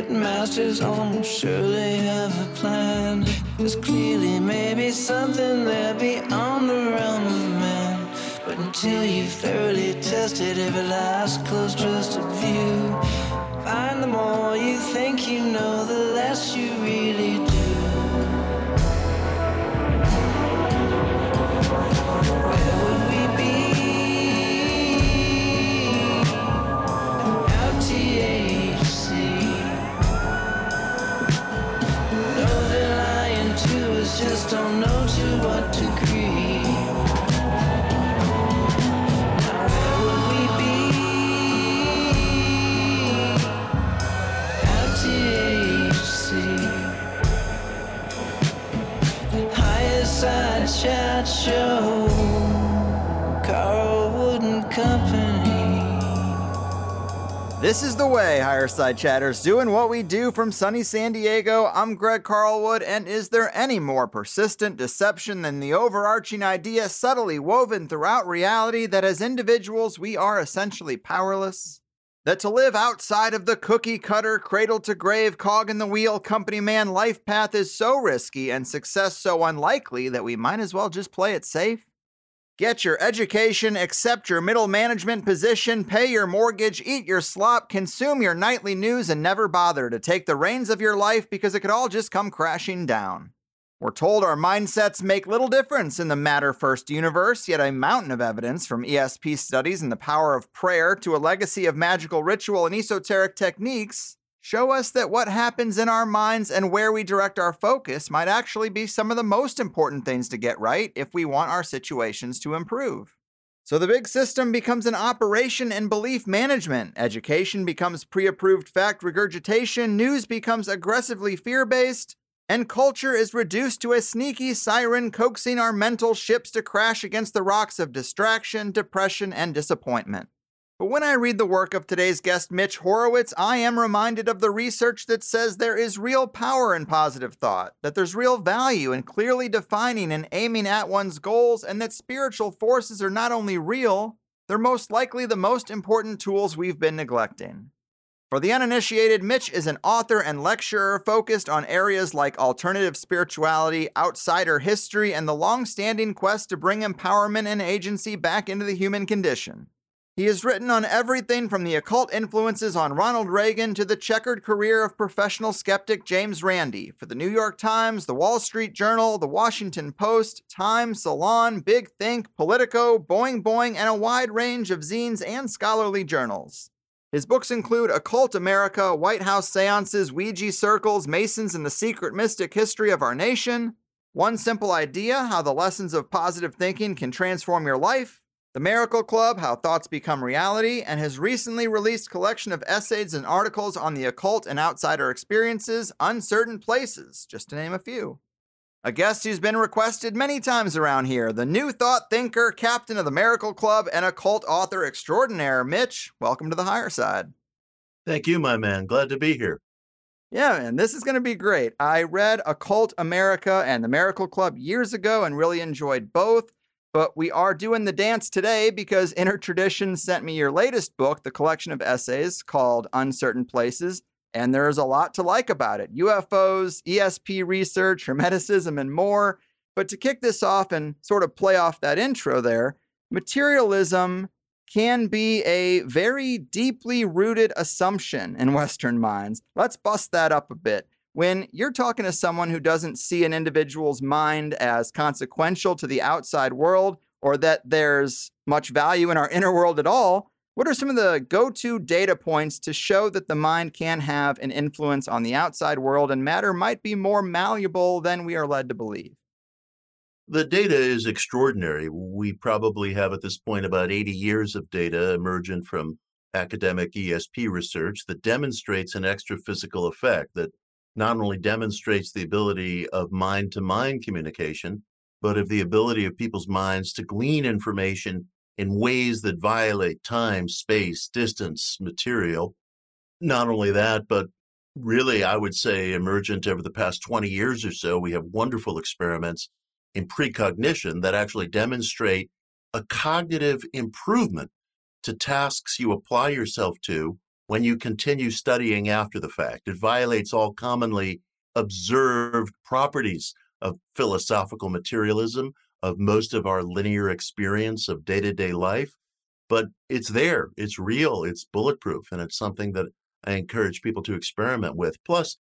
puppet masters almost surely have a plan. There's clearly, maybe something there beyond the realm of man. But until you've thoroughly tested every last close trusted view, find the more you think you know, the less This is the way, Higher Side Chatters, doing what we do from sunny San Diego. I'm Greg Carlwood, and is there any more persistent deception than the overarching idea subtly woven throughout reality that as individuals we are essentially powerless? That to live outside of the cookie cutter, cradle to grave, cog in the wheel, company man life path is so risky and success so unlikely that we might as well just play it safe? Get your education, accept your middle management position, pay your mortgage, eat your slop, consume your nightly news, and never bother to take the reins of your life because it could all just come crashing down. We're told our mindsets make little difference in the matter first universe, yet a mountain of evidence from ESP studies and the power of prayer to a legacy of magical ritual and esoteric techniques show us that what happens in our minds and where we direct our focus might actually be some of the most important things to get right if we want our situations to improve. So the big system becomes an operation in belief management. Education becomes pre approved fact regurgitation. News becomes aggressively fear based. And culture is reduced to a sneaky siren coaxing our mental ships to crash against the rocks of distraction, depression, and disappointment. But when I read the work of today's guest, Mitch Horowitz, I am reminded of the research that says there is real power in positive thought, that there's real value in clearly defining and aiming at one's goals, and that spiritual forces are not only real, they're most likely the most important tools we've been neglecting. For the uninitiated, Mitch is an author and lecturer focused on areas like alternative spirituality, outsider history, and the long standing quest to bring empowerment and agency back into the human condition. He has written on everything from the occult influences on Ronald Reagan to the checkered career of professional skeptic James Randi for the New York Times, the Wall Street Journal, the Washington Post, Time, Salon, Big Think, Politico, Boing Boing, and a wide range of zines and scholarly journals. His books include Occult America, White House Seances, Ouija Circles, Masons, and the Secret Mystic History of Our Nation, One Simple Idea How the Lessons of Positive Thinking Can Transform Your Life, the Miracle Club, How Thoughts Become Reality, and his recently released collection of essays and articles on the occult and outsider experiences, Uncertain Places, just to name a few. A guest who's been requested many times around here, the new thought thinker, captain of the Miracle Club, and occult author extraordinaire, Mitch. Welcome to the higher side. Thank you, my man. Glad to be here. Yeah, man, this is going to be great. I read Occult America and the Miracle Club years ago and really enjoyed both. But we are doing the dance today because Inner Tradition sent me your latest book, the collection of essays called Uncertain Places. And there's a lot to like about it UFOs, ESP research, Hermeticism, and more. But to kick this off and sort of play off that intro there, materialism can be a very deeply rooted assumption in Western minds. Let's bust that up a bit when you're talking to someone who doesn't see an individual's mind as consequential to the outside world or that there's much value in our inner world at all, what are some of the go to data points to show that the mind can have an influence on the outside world and matter might be more malleable than we are led to believe? The data is extraordinary. We probably have at this point about 80 years of data emergent from academic ESP research that demonstrates an extra physical effect that not only demonstrates the ability of mind to mind communication, but of the ability of people's minds to glean information in ways that violate time, space, distance, material. Not only that, but really, I would say, emergent over the past 20 years or so, we have wonderful experiments in precognition that actually demonstrate a cognitive improvement to tasks you apply yourself to when you continue studying after the fact. It violates all commonly observed properties of philosophical materialism, of most of our linear experience of day to day life. But it's there, it's real, it's bulletproof, and it's something that I encourage people to experiment with. Plus,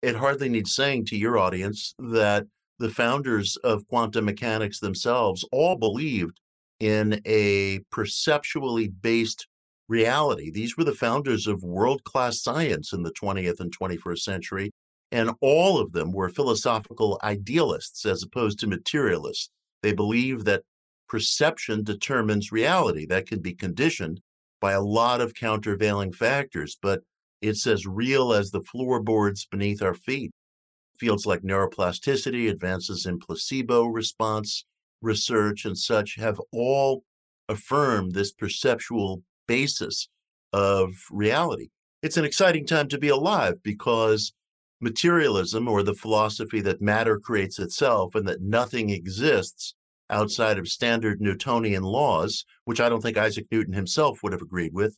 it hardly needs saying to your audience that the founders of quantum mechanics themselves all believed in a perceptually based reality. These were the founders of world class science in the 20th and 21st century, and all of them were philosophical idealists as opposed to materialists. They believe that perception determines reality. That can be conditioned by a lot of countervailing factors, but it's as real as the floorboards beneath our feet. Fields like neuroplasticity, advances in placebo response research, and such have all affirmed this perceptual basis of reality. It's an exciting time to be alive because materialism, or the philosophy that matter creates itself and that nothing exists outside of standard Newtonian laws, which I don't think Isaac Newton himself would have agreed with.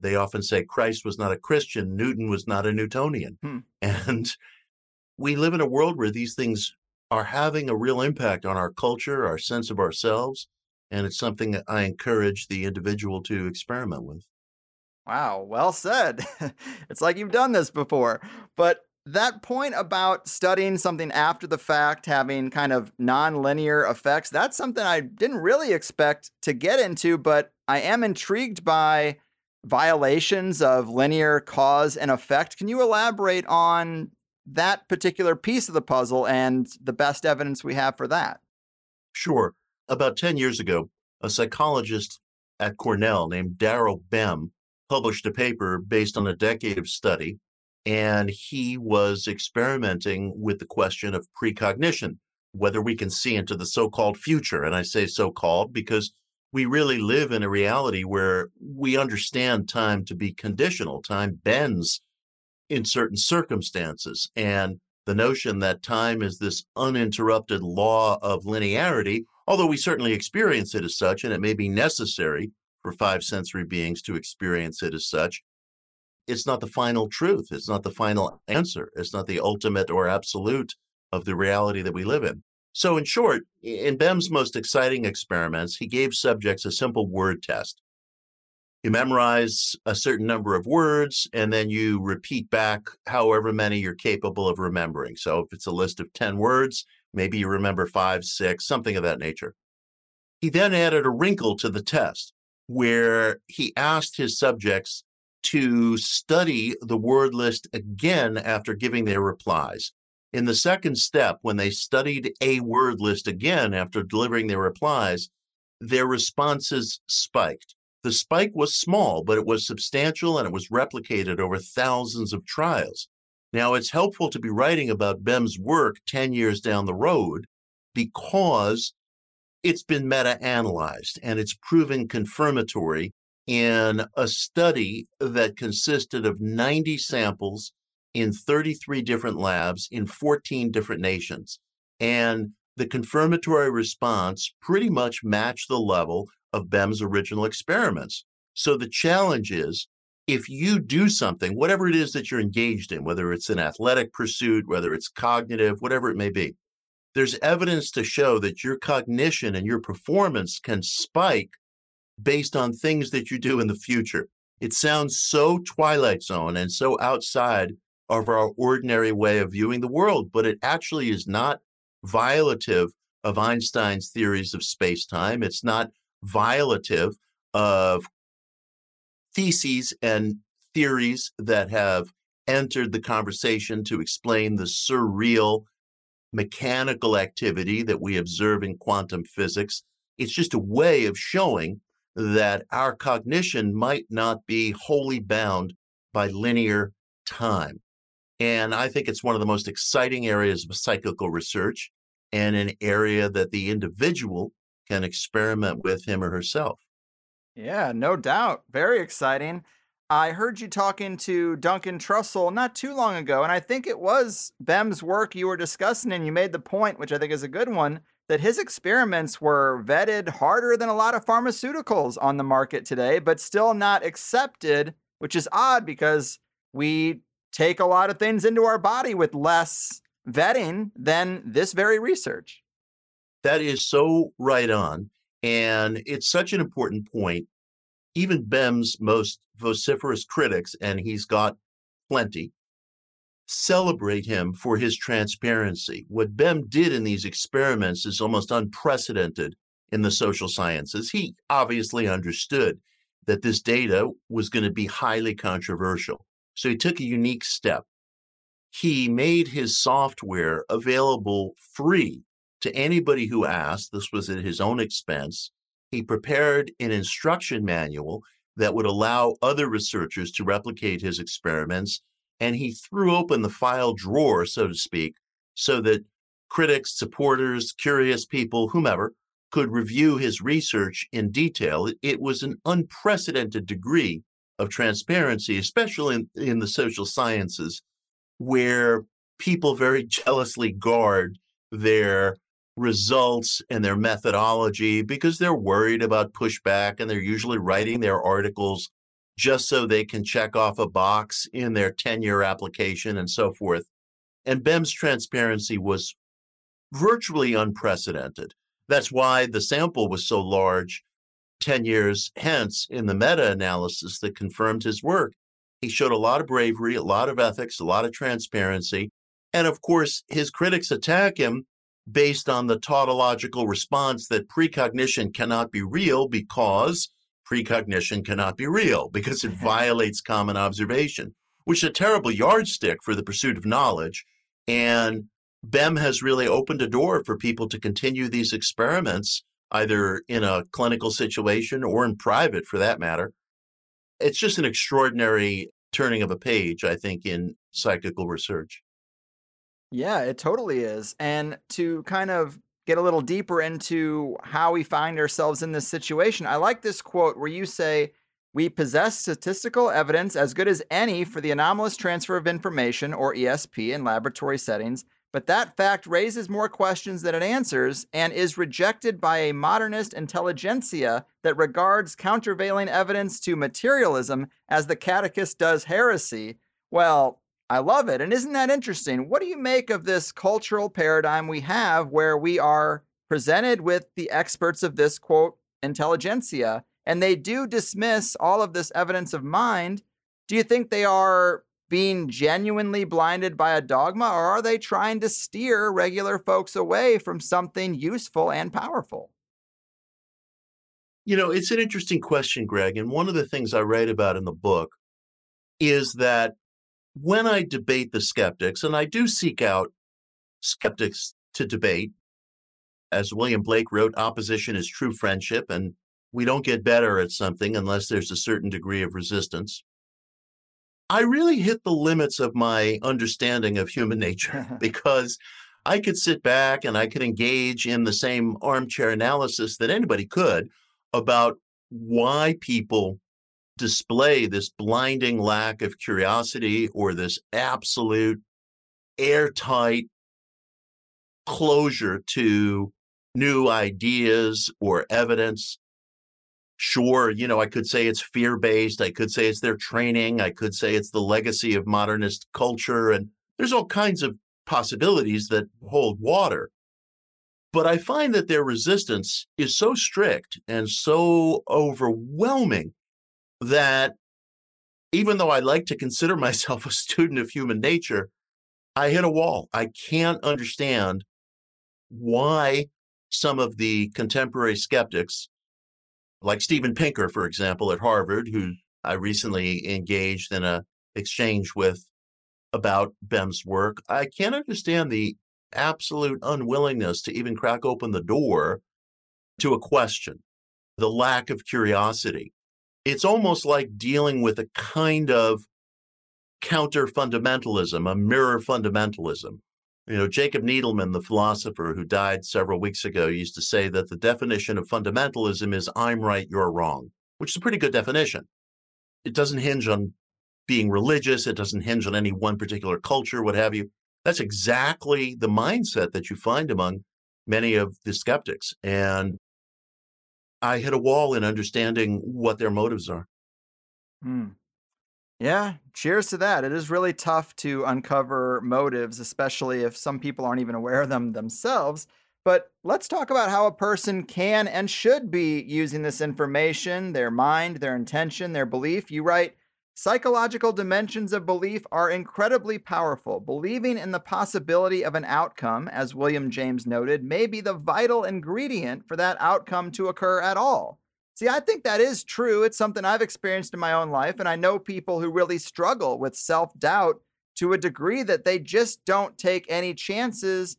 They often say Christ was not a Christian, Newton was not a Newtonian. Hmm. And we live in a world where these things are having a real impact on our culture, our sense of ourselves, and it's something that I encourage the individual to experiment with. Wow, well said. it's like you've done this before. But that point about studying something after the fact, having kind of non-linear effects, that's something I didn't really expect to get into, but I am intrigued by violations of linear cause and effect. Can you elaborate on that particular piece of the puzzle and the best evidence we have for that? Sure. About 10 years ago, a psychologist at Cornell named Daryl Bem published a paper based on a decade of study, and he was experimenting with the question of precognition, whether we can see into the so called future. And I say so called because we really live in a reality where we understand time to be conditional. Time bends in certain circumstances. And the notion that time is this uninterrupted law of linearity although we certainly experience it as such, and it may be necessary for five sensory beings to experience it as such. It's not the final truth. It's not the final answer. It's not the ultimate or absolute of the reality that we live in. So, in short, in Bem's most exciting experiments, he gave subjects a simple word test. You memorize a certain number of words, and then you repeat back however many you're capable of remembering. So, if it's a list of 10 words, Maybe you remember five, six, something of that nature. He then added a wrinkle to the test where he asked his subjects to study the word list again after giving their replies. In the second step, when they studied a word list again after delivering their replies, their responses spiked. The spike was small, but it was substantial and it was replicated over thousands of trials. Now, it's helpful to be writing about Bem's work 10 years down the road because it's been meta analyzed and it's proven confirmatory in a study that consisted of 90 samples in 33 different labs in 14 different nations. And the confirmatory response pretty much matched the level of Bem's original experiments. So the challenge is if you do something, whatever it is that you're engaged in, whether it's an athletic pursuit, whether it's cognitive, whatever it may be, there's evidence to show that your cognition and your performance can spike based on things that you do in the future. It sounds so Twilight Zone and so outside of our ordinary way of viewing the world, but it actually is not violative of Einstein's theories of space time. It's not violative of theses and theories that have entered the conversation to explain the surreal mechanical activity that we observe in quantum physics. It's just a way of showing that our cognition might not be wholly bound by linear time. And I think it's one of the most exciting areas of psychical research and an area that the individual can experiment with him or herself. Yeah, no doubt. Very exciting. I heard you talking to Duncan Trussell not too long ago, and I think it was Bem's work you were discussing, and you made the point, which I think is a good one, that his experiments were vetted harder than a lot of pharmaceuticals on the market today, but still not accepted which is odd because we take a lot of things into our body with less vetting than this very research. That is so right on. And it's such an important point. Even Bem's most vociferous critics, and he's got plenty, celebrate him for his transparency. What Bem did in these experiments is almost unprecedented in the social sciences. He obviously understood that this data was going to be highly controversial. So he took a unique step. He made his software available free to anybody who asked. This was at his own expense. He prepared an instruction manual that would allow other researchers to replicate his experiments. And he threw open the file drawer, so to speak, so that critics, supporters, curious people, whomever, could review his research in detail. It was an unprecedented degree of transparency, especially in, in the social sciences, where people very jealously guard their results and their methodology because they're worried about pushback and they're usually writing their articles just so they can check off a box in their 10 year application and so forth. And Bem's transparency was virtually unprecedented. That's why the sample was so large 10 years hence in the meta analysis that confirmed his work. He showed a lot of bravery, a lot of ethics, a lot of transparency. And of course, his critics attack him based on the tautological response that precognition cannot be real because precognition cannot be real because it violates common observation, which is a terrible yardstick for the pursuit of knowledge. And Bem has really opened a door for people to continue these experiments, either in a clinical situation or in private for that matter. It's just an extraordinary turning of a page, I think, in psychical research. Yeah, it totally is. And to kind of get a little deeper into how we find ourselves in this situation, I like this quote where you say, we possess statistical evidence as good as any for the anomalous transfer of information, or ESP, in laboratory settings, but that fact raises more questions than it answers and is rejected by a modernist intelligentsia that regards countervailing evidence to materialism as the catechist does heresy. Well, I love it. And isn't that interesting? What do you make of this cultural paradigm we have where we are presented with the experts of this quote intelligentsia and they do dismiss all of this evidence of mind? Do you think they are being genuinely blinded by a dogma or are they trying to steer regular folks away from something useful and powerful? You know, it's an interesting question, Greg. And one of the things I write about in the book is that when I debate the skeptics, and I do seek out skeptics to debate, as William Blake wrote, opposition is true friendship, and we don't get better at something unless there's a certain degree of resistance. I really hit the limits of my understanding of human nature because I could sit back and I could engage in the same armchair analysis that anybody could about why people display this blinding lack of curiosity or this absolute airtight closure to new ideas or evidence. Sure, you know, I could say it's fear based. I could say it's their training. I could say it's the legacy of modernist culture. And there's all kinds of possibilities that hold water. But I find that their resistance is so strict and so overwhelming that even though I like to consider myself a student of human nature, I hit a wall. I can't understand why some of the contemporary skeptics, like Steven Pinker, for example, at Harvard, who I recently engaged in a exchange with about Bem's work, I can't understand the absolute unwillingness to even crack open the door to a question, the lack of curiosity it's almost like dealing with a kind of counter fundamentalism, a mirror fundamentalism. You know, Jacob Needleman, the philosopher who died several weeks ago, used to say that the definition of fundamentalism is I'm right, you're wrong, which is a pretty good definition. It doesn't hinge on being religious, it doesn't hinge on any one particular culture, what have you. That's exactly the mindset that you find among many of the skeptics. And I hit a wall in understanding what their motives are. Hmm. Yeah, cheers to that. It is really tough to uncover motives, especially if some people aren't even aware of them themselves. But let's talk about how a person can and should be using this information their mind, their intention, their belief. You write, Psychological dimensions of belief are incredibly powerful. Believing in the possibility of an outcome, as William James noted, may be the vital ingredient for that outcome to occur at all. See, I think that is true. It's something I've experienced in my own life, and I know people who really struggle with self doubt to a degree that they just don't take any chances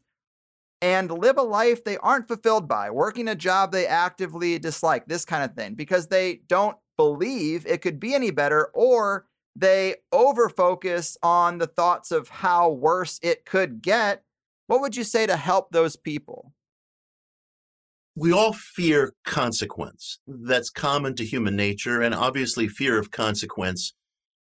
and live a life they aren't fulfilled by, working a job they actively dislike, this kind of thing, because they don't believe it could be any better, or they overfocus on the thoughts of how worse it could get. What would you say to help those people? We all fear consequence. That's common to human nature, and obviously, fear of consequence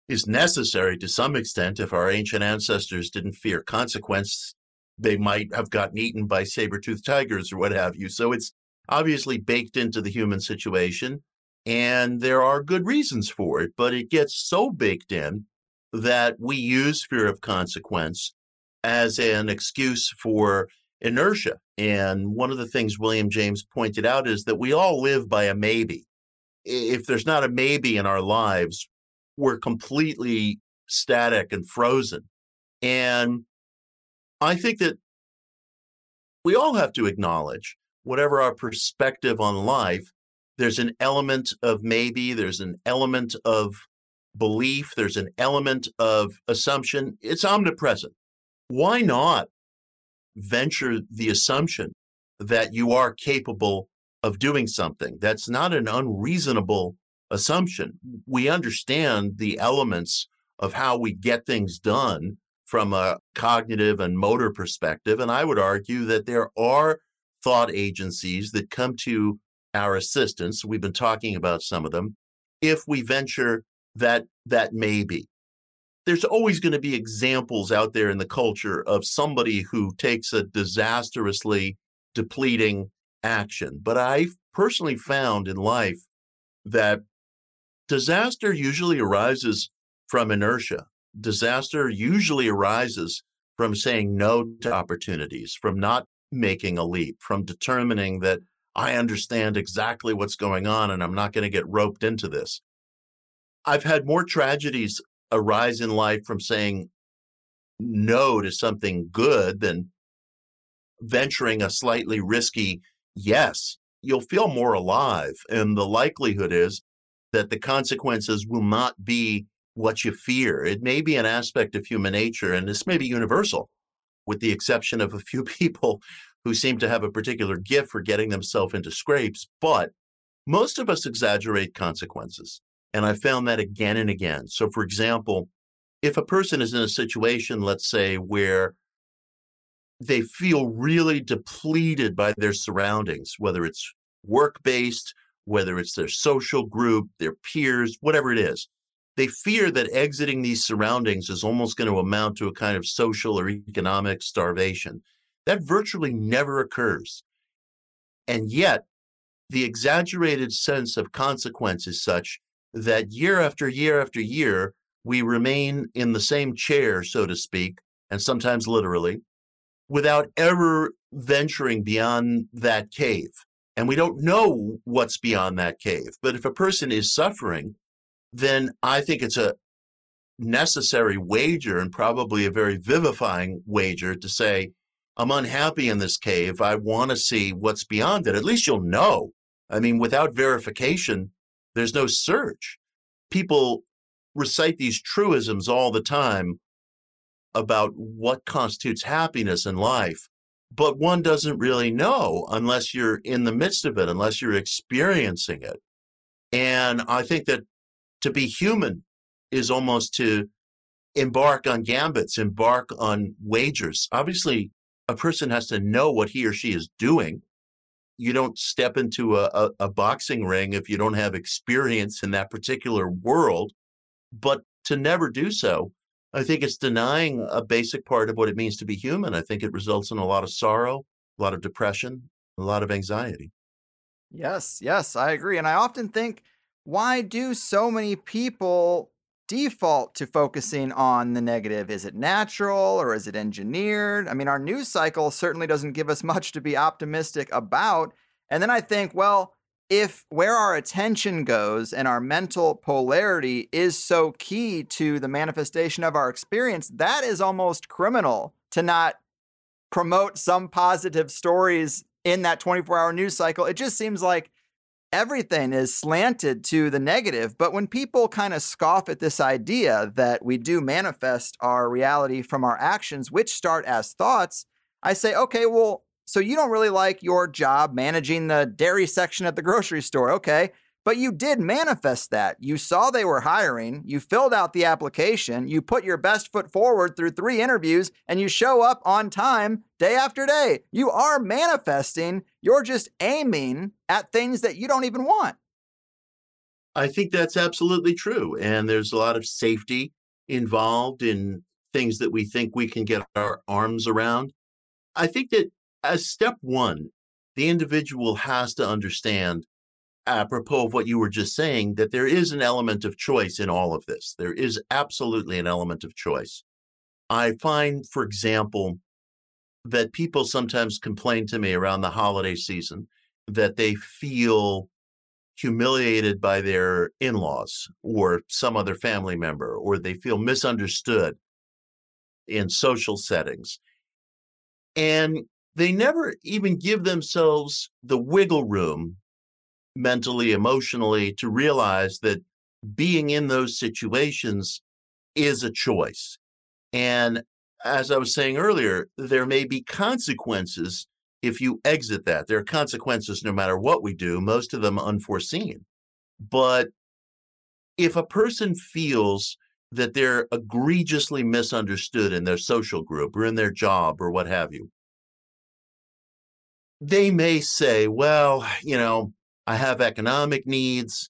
is necessary to some extent. If our ancient ancestors didn't fear consequence, they might have gotten eaten by saber-toothed tigers or what have you. So it's obviously baked into the human situation, and there are good reasons for it, but it gets so baked in that we use fear of consequence as an excuse for inertia. And one of the things William James pointed out is that we all live by a maybe. If there's not a maybe in our lives, we're completely static and frozen. And I think that we all have to acknowledge, whatever our perspective on life, there's an element of maybe, there's an element of belief, there's an element of assumption. It's omnipresent. Why not venture the assumption that you are capable of doing something? That's not an unreasonable assumption. We understand the elements of how we get things done from a cognitive and motor perspective. And I would argue that there are thought agencies that come to our assistance. We've been talking about some of them. If we venture that that may be. There's always going to be examples out there in the culture of somebody who takes a disastrously depleting action. But I've personally found in life that disaster usually arises from inertia disaster usually arises from saying no to opportunities, from not making a leap, from determining that I understand exactly what's going on and I'm not going to get roped into this. I've had more tragedies arise in life from saying no to something good than venturing a slightly risky yes. You'll feel more alive. And the likelihood is that the consequences will not be what you fear. It may be an aspect of human nature, and this may be universal, with the exception of a few people who seem to have a particular gift for getting themselves into scrapes. But most of us exaggerate consequences. And I found that again and again. So, for example, if a person is in a situation, let's say, where they feel really depleted by their surroundings, whether it's work based, whether it's their social group, their peers, whatever it is, they fear that exiting these surroundings is almost going to amount to a kind of social or economic starvation. That virtually never occurs. And yet, the exaggerated sense of consequence is such that year after year after year, we remain in the same chair, so to speak, and sometimes literally, without ever venturing beyond that cave. And we don't know what's beyond that cave. But if a person is suffering, then I think it's a necessary wager and probably a very vivifying wager to say, I'm unhappy in this cave. I want to see what's beyond it. At least you'll know. I mean, without verification, there's no search. People recite these truisms all the time about what constitutes happiness in life, but one doesn't really know unless you're in the midst of it, unless you're experiencing it. And I think that to be human is almost to embark on gambits, embark on wagers. Obviously, a person has to know what he or she is doing. You don't step into a, a, a, boxing ring if you don't have experience in that particular world. But to never do so, I think it's denying a basic part of what it means to be human. I think it results in a lot of sorrow, a lot of depression, a lot of anxiety. Yes, yes, I agree. And I often think why do so many people default to focusing on the negative? Is it natural or is it engineered? I mean, our news cycle certainly doesn't give us much to be optimistic about. And then I think, well, if where our attention goes and our mental polarity is so key to the manifestation of our experience, that is almost criminal to not promote some positive stories in that 24 hour news cycle. It just seems like everything is slanted to the negative. But when people kind of scoff at this idea that we do manifest our reality from our actions, which start as thoughts, I say, okay, well, so you don't really like your job managing the dairy section at the grocery store. Okay. But you did manifest that. You saw they were hiring, you filled out the application, you put your best foot forward through three interviews, and you show up on time day after day. You are manifesting, you're just aiming at things that you don't even want. I think that's absolutely true. And there's a lot of safety involved in things that we think we can get our arms around. I think that as step one, the individual has to understand apropos of what you were just saying, that there is an element of choice in all of this. There is absolutely an element of choice. I find, for example, that people sometimes complain to me around the holiday season that they feel humiliated by their in laws or some other family member, or they feel misunderstood in social settings. And they never even give themselves the wiggle room mentally, emotionally to realize that being in those situations is a choice. And as I was saying earlier, there may be consequences if you exit that. There are consequences no matter what we do, most of them unforeseen. But if a person feels that they're egregiously misunderstood in their social group or in their job or what have you, they may say, well, you know, I have economic needs.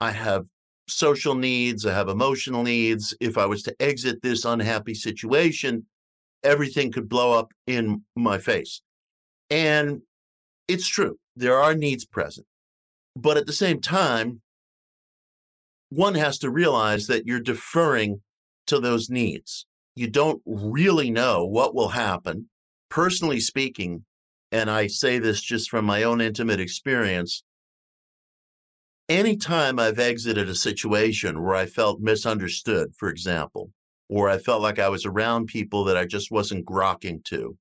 I have social needs. I have emotional needs. If I was to exit this unhappy situation, everything could blow up in my face. And it's true, there are needs present. But at the same time, one has to realize that you're deferring to those needs. You don't really know what will happen. Personally speaking, and I say this just from my own intimate experience, anytime I've exited a situation where I felt misunderstood, for example, or I felt like I was around people that I just wasn't grokking to,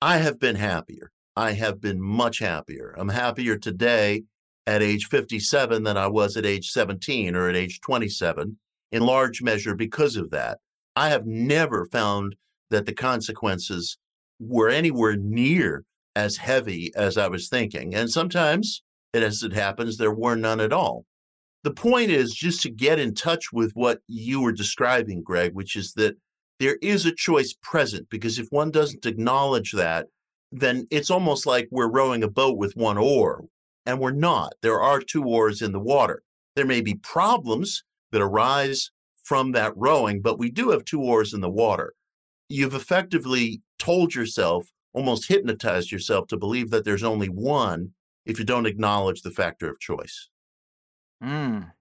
I have been happier. I have been much happier. I'm happier today at age 57 than I was at age 17 or at age 27, in large measure because of that. I have never found that the consequences were anywhere near as heavy as I was thinking. And sometimes, as it happens, there were none at all. The point is just to get in touch with what you were describing, Greg, which is that there is a choice present because if one doesn't acknowledge that, then it's almost like we're rowing a boat with one oar, and we're not. There are two oars in the water. There may be problems that arise from that rowing, but we do have two oars in the water. You've effectively told yourself almost hypnotize yourself to believe that there's only one if you don't acknowledge the factor of choice. Mm,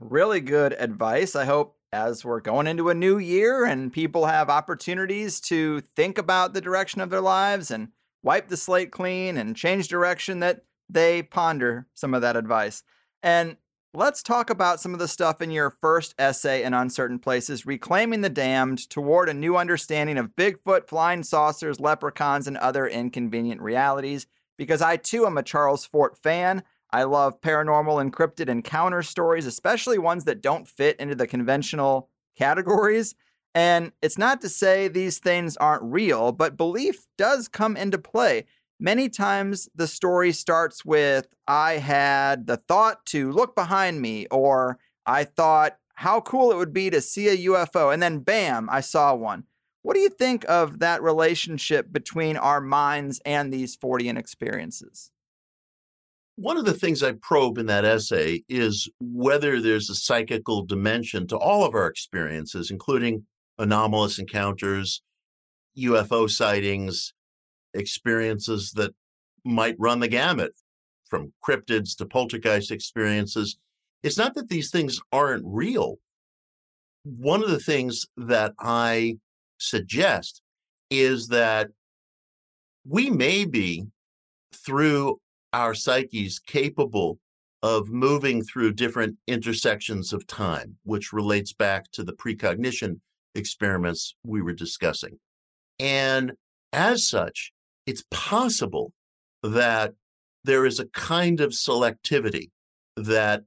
really good advice. I hope as we're going into a new year and people have opportunities to think about the direction of their lives and wipe the slate clean and change direction, that they ponder some of that advice. And Let's talk about some of the stuff in your first essay in Uncertain Places, Reclaiming the Damned Toward a New Understanding of Bigfoot, Flying Saucers, Leprechauns, and Other Inconvenient Realities, because I too am a Charles Fort fan. I love paranormal and cryptid encounter stories, especially ones that don't fit into the conventional categories. And it's not to say these things aren't real, but belief does come into play many times the story starts with I had the thought to look behind me, or I thought how cool it would be to see a UFO, and then bam, I saw one. What do you think of that relationship between our minds and these Fortean experiences? One of the things I probe in that essay is whether there's a psychical dimension to all of our experiences, including anomalous encounters, UFO sightings, experiences that might run the gamut from cryptids to poltergeist experiences. It's not that these things aren't real. One of the things that I suggest is that we may be, through our psyches, capable of moving through different intersections of time, which relates back to the precognition experiments we were discussing. And as such, it's possible that there is a kind of selectivity that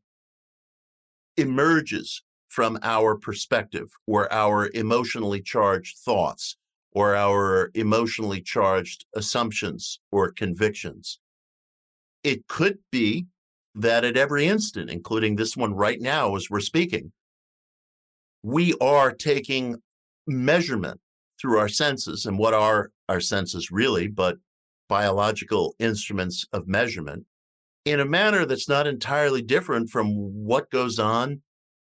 emerges from our perspective or our emotionally charged thoughts or our emotionally charged assumptions or convictions. It could be that at every instant, including this one right now as we're speaking, we are taking measurement through our senses. And what are our senses really but biological instruments of measurement in a manner that's not entirely different from what goes on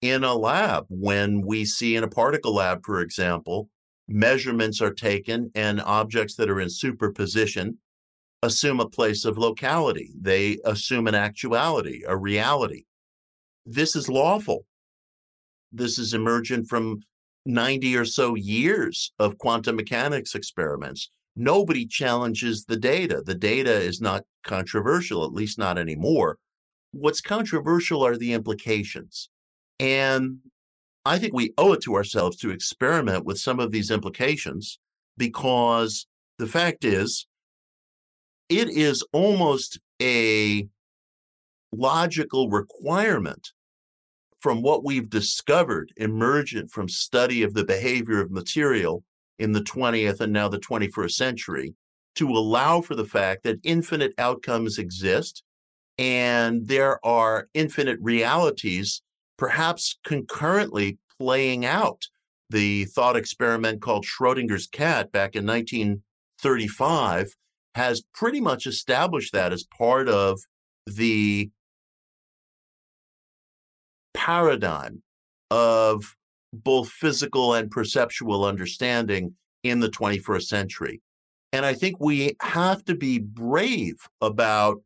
in a lab when we see in a particle lab, for example, measurements are taken and objects that are in superposition assume a place of locality. They assume an actuality, a reality. This is lawful. This is emergent from 90 or so years of quantum mechanics experiments. Nobody challenges the data. The data is not controversial, at least not anymore. What's controversial are the implications. And I think we owe it to ourselves to experiment with some of these implications because the fact is, it is almost a logical requirement from what we've discovered emergent from study of the behavior of material in the 20th and now the 21st century to allow for the fact that infinite outcomes exist and there are infinite realities perhaps concurrently playing out. The thought experiment called Schrodinger's cat back in 1935 has pretty much established that as part of the paradigm of both physical and perceptual understanding in the 21st century. And I think we have to be brave about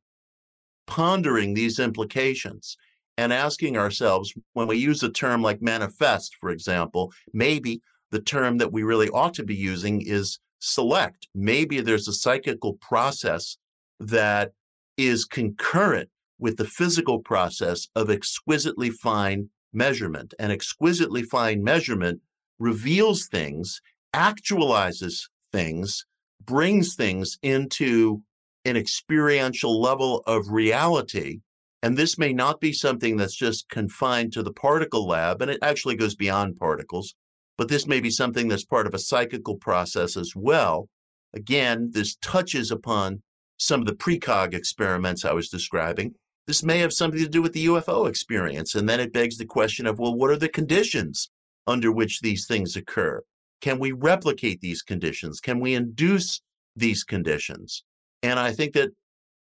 pondering these implications and asking ourselves when we use a term like manifest, for example, maybe the term that we really ought to be using is select. Maybe there's a psychical process that is concurrent with the physical process of exquisitely fine measurement. And exquisitely fine measurement reveals things, actualizes things, brings things into an experiential level of reality. And this may not be something that's just confined to the particle lab, and it actually goes beyond particles, but this may be something that's part of a psychical process as well. Again, this touches upon some of the precog experiments I was describing, this may have something to do with the UFO experience. And then it begs the question of, well, what are the conditions under which these things occur? Can we replicate these conditions? Can we induce these conditions? And I think that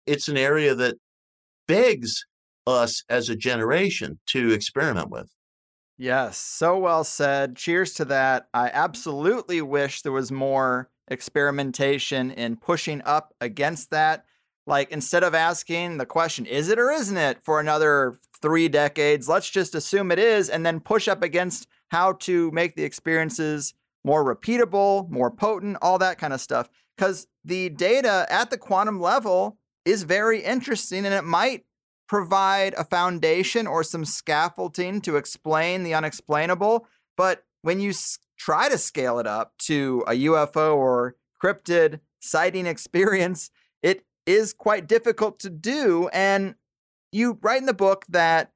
it's an area that begs us as a generation to experiment with. Yes, so well said. Cheers to that. I absolutely wish there was more experimentation in pushing up against that like instead of asking the question, is it or isn't it for another three decades, let's just assume it is and then push up against how to make the experiences more repeatable, more potent, all that kind of stuff. Because the data at the quantum level is very interesting and it might provide a foundation or some scaffolding to explain the unexplainable. But when you s- try to scale it up to a UFO or cryptid sighting experience, it is quite difficult to do. And you write in the book that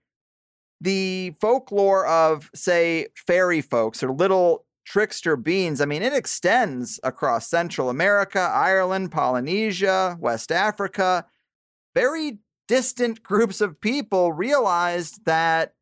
the folklore of, say, fairy folks or little trickster beings, I mean, it extends across Central America, Ireland, Polynesia, West Africa. Very distant groups of people realized that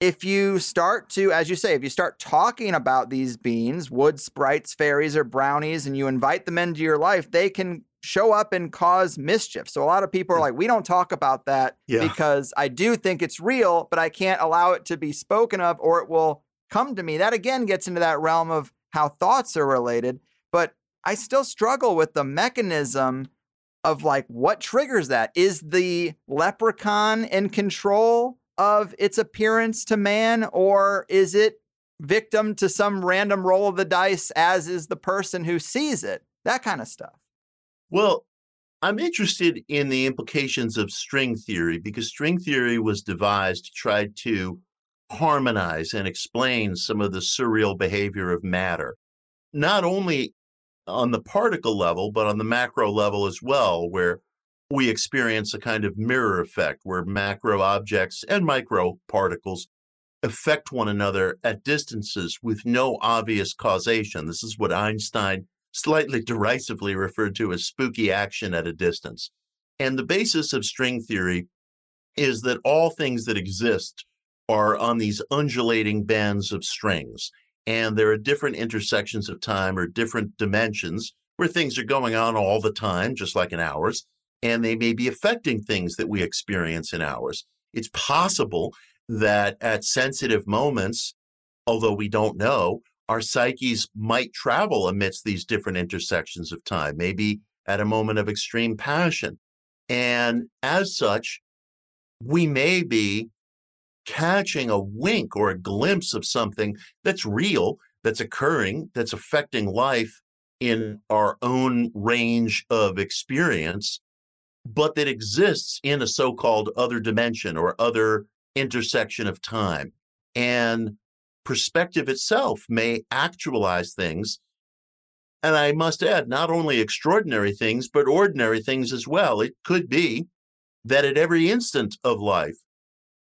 if you start to, as you say, if you start talking about these beings, wood sprites, fairies, or brownies, and you invite them into your life, they can show up and cause mischief. So a lot of people are mm. like, we don't talk about that yeah. because I do think it's real, but I can't allow it to be spoken of or it will come to me. That again gets into that realm of how thoughts are related. But I still struggle with the mechanism of like what triggers that? Is the leprechaun in control of its appearance to man, or is it victim to some random roll of the dice, as is the person who sees it? That kind of stuff. Well, I'm interested in the implications of string theory because string theory was devised to try to harmonize and explain some of the surreal behavior of matter, not only on the particle level, but on the macro level as well, where we experience a kind of mirror effect where macro objects and micro particles affect one another at distances with no obvious causation. This is what Einstein slightly derisively referred to as spooky action at a distance. And the basis of string theory is that all things that exist are on these undulating bands of strings. And there are different intersections of time or different dimensions where things are going on all the time, just like in ours and they may be affecting things that we experience in ours. It's possible that at sensitive moments, although we don't know, our psyches might travel amidst these different intersections of time, maybe at a moment of extreme passion. And as such, we may be catching a wink or a glimpse of something that's real, that's occurring, that's affecting life in our own range of experience but that exists in a so called other dimension or other intersection of time. And perspective itself may actualize things. And I must add, not only extraordinary things, but ordinary things as well. It could be that at every instant of life,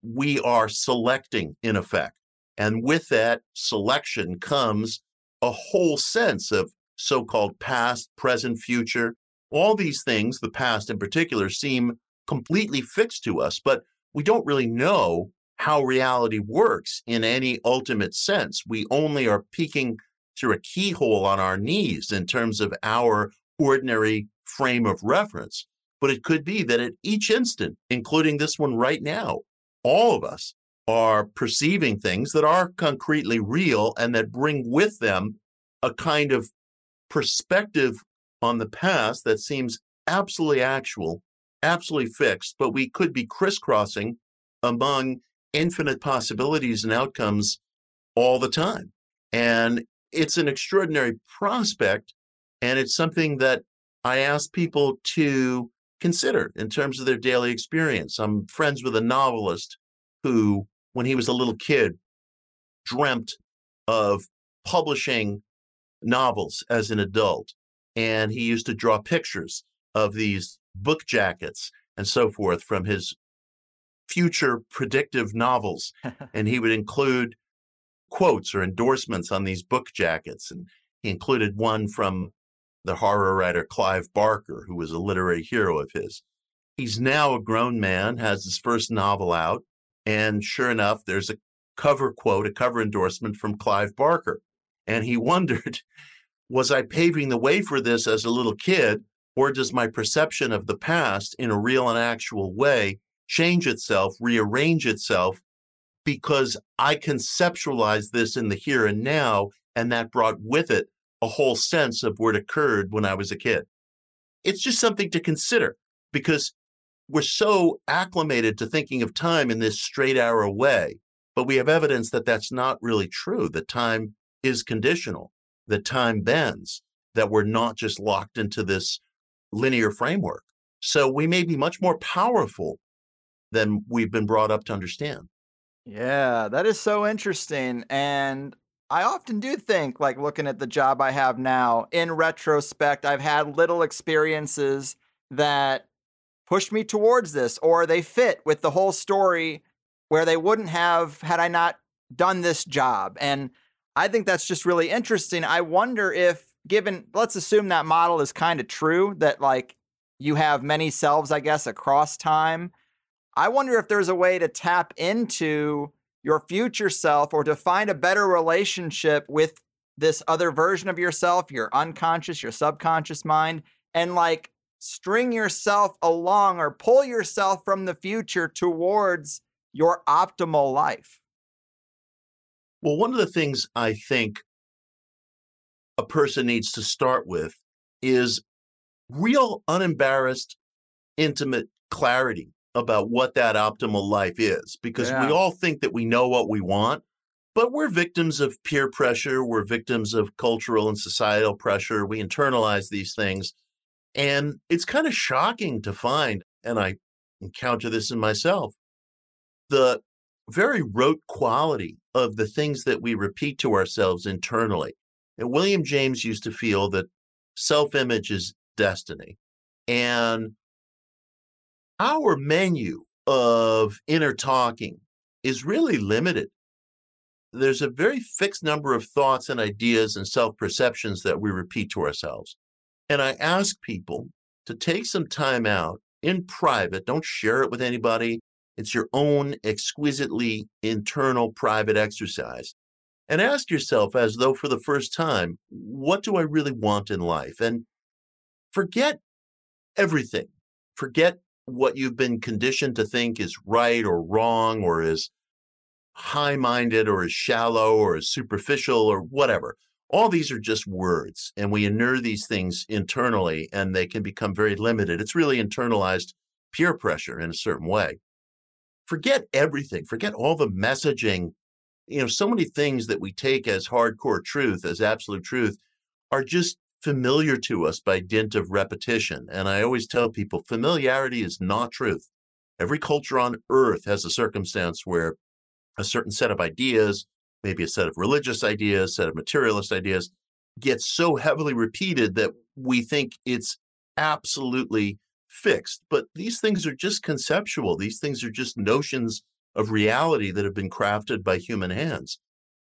we are selecting in effect. And with that selection comes a whole sense of so called past, present, future, all these things, the past in particular, seem completely fixed to us, but we don't really know how reality works in any ultimate sense. We only are peeking through a keyhole on our knees in terms of our ordinary frame of reference. But it could be that at each instant, including this one right now, all of us are perceiving things that are concretely real and that bring with them a kind of perspective on the past that seems absolutely actual, absolutely fixed, but we could be crisscrossing among infinite possibilities and outcomes all the time. And it's an extraordinary prospect. And it's something that I ask people to consider in terms of their daily experience. I'm friends with a novelist who, when he was a little kid, dreamt of publishing novels as an adult and he used to draw pictures of these book jackets and so forth from his future predictive novels. and he would include quotes or endorsements on these book jackets. And he included one from the horror writer Clive Barker, who was a literary hero of his. He's now a grown man, has his first novel out. And sure enough, there's a cover quote, a cover endorsement from Clive Barker. And he wondered was I paving the way for this as a little kid, or does my perception of the past in a real and actual way change itself, rearrange itself, because I conceptualized this in the here and now, and that brought with it a whole sense of what occurred when I was a kid? It's just something to consider because we're so acclimated to thinking of time in this straight arrow way, but we have evidence that that's not really true, that time is conditional that time bends, that we're not just locked into this linear framework. So we may be much more powerful than we've been brought up to understand. Yeah, that is so interesting. And I often do think, like looking at the job I have now, in retrospect, I've had little experiences that pushed me towards this, or they fit with the whole story where they wouldn't have had I not done this job. And I think that's just really interesting. I wonder if, given, let's assume that model is kind of true, that like you have many selves, I guess, across time. I wonder if there's a way to tap into your future self or to find a better relationship with this other version of yourself, your unconscious, your subconscious mind, and like string yourself along or pull yourself from the future towards your optimal life. Well, one of the things I think a person needs to start with is real unembarrassed, intimate clarity about what that optimal life is because Yeah. we all think that we know what we want, but we're victims of peer pressure. We're victims of cultural and societal pressure. We internalize these things. And it's kind of shocking to find, and I encounter this in myself, the very rote quality of the things that we repeat to ourselves internally. And William James used to feel that self image is destiny. And our menu of inner talking is really limited. There's a very fixed number of thoughts and ideas and self perceptions that we repeat to ourselves. And I ask people to take some time out in private, don't share it with anybody. It's your own exquisitely internal private exercise. And ask yourself, as though for the first time, what do I really want in life? And forget everything. Forget what you've been conditioned to think is right or wrong or is high minded or is shallow or is superficial or whatever. All these are just words, and we inure these things internally and they can become very limited. It's really internalized peer pressure in a certain way. Forget everything, forget all the messaging. You know, so many things that we take as hardcore truth, as absolute truth, are just familiar to us by dint of repetition. And I always tell people familiarity is not truth. Every culture on earth has a circumstance where a certain set of ideas, maybe a set of religious ideas, set of materialist ideas, gets so heavily repeated that we think it's absolutely fixed. But these things are just conceptual. These things are just notions of reality that have been crafted by human hands.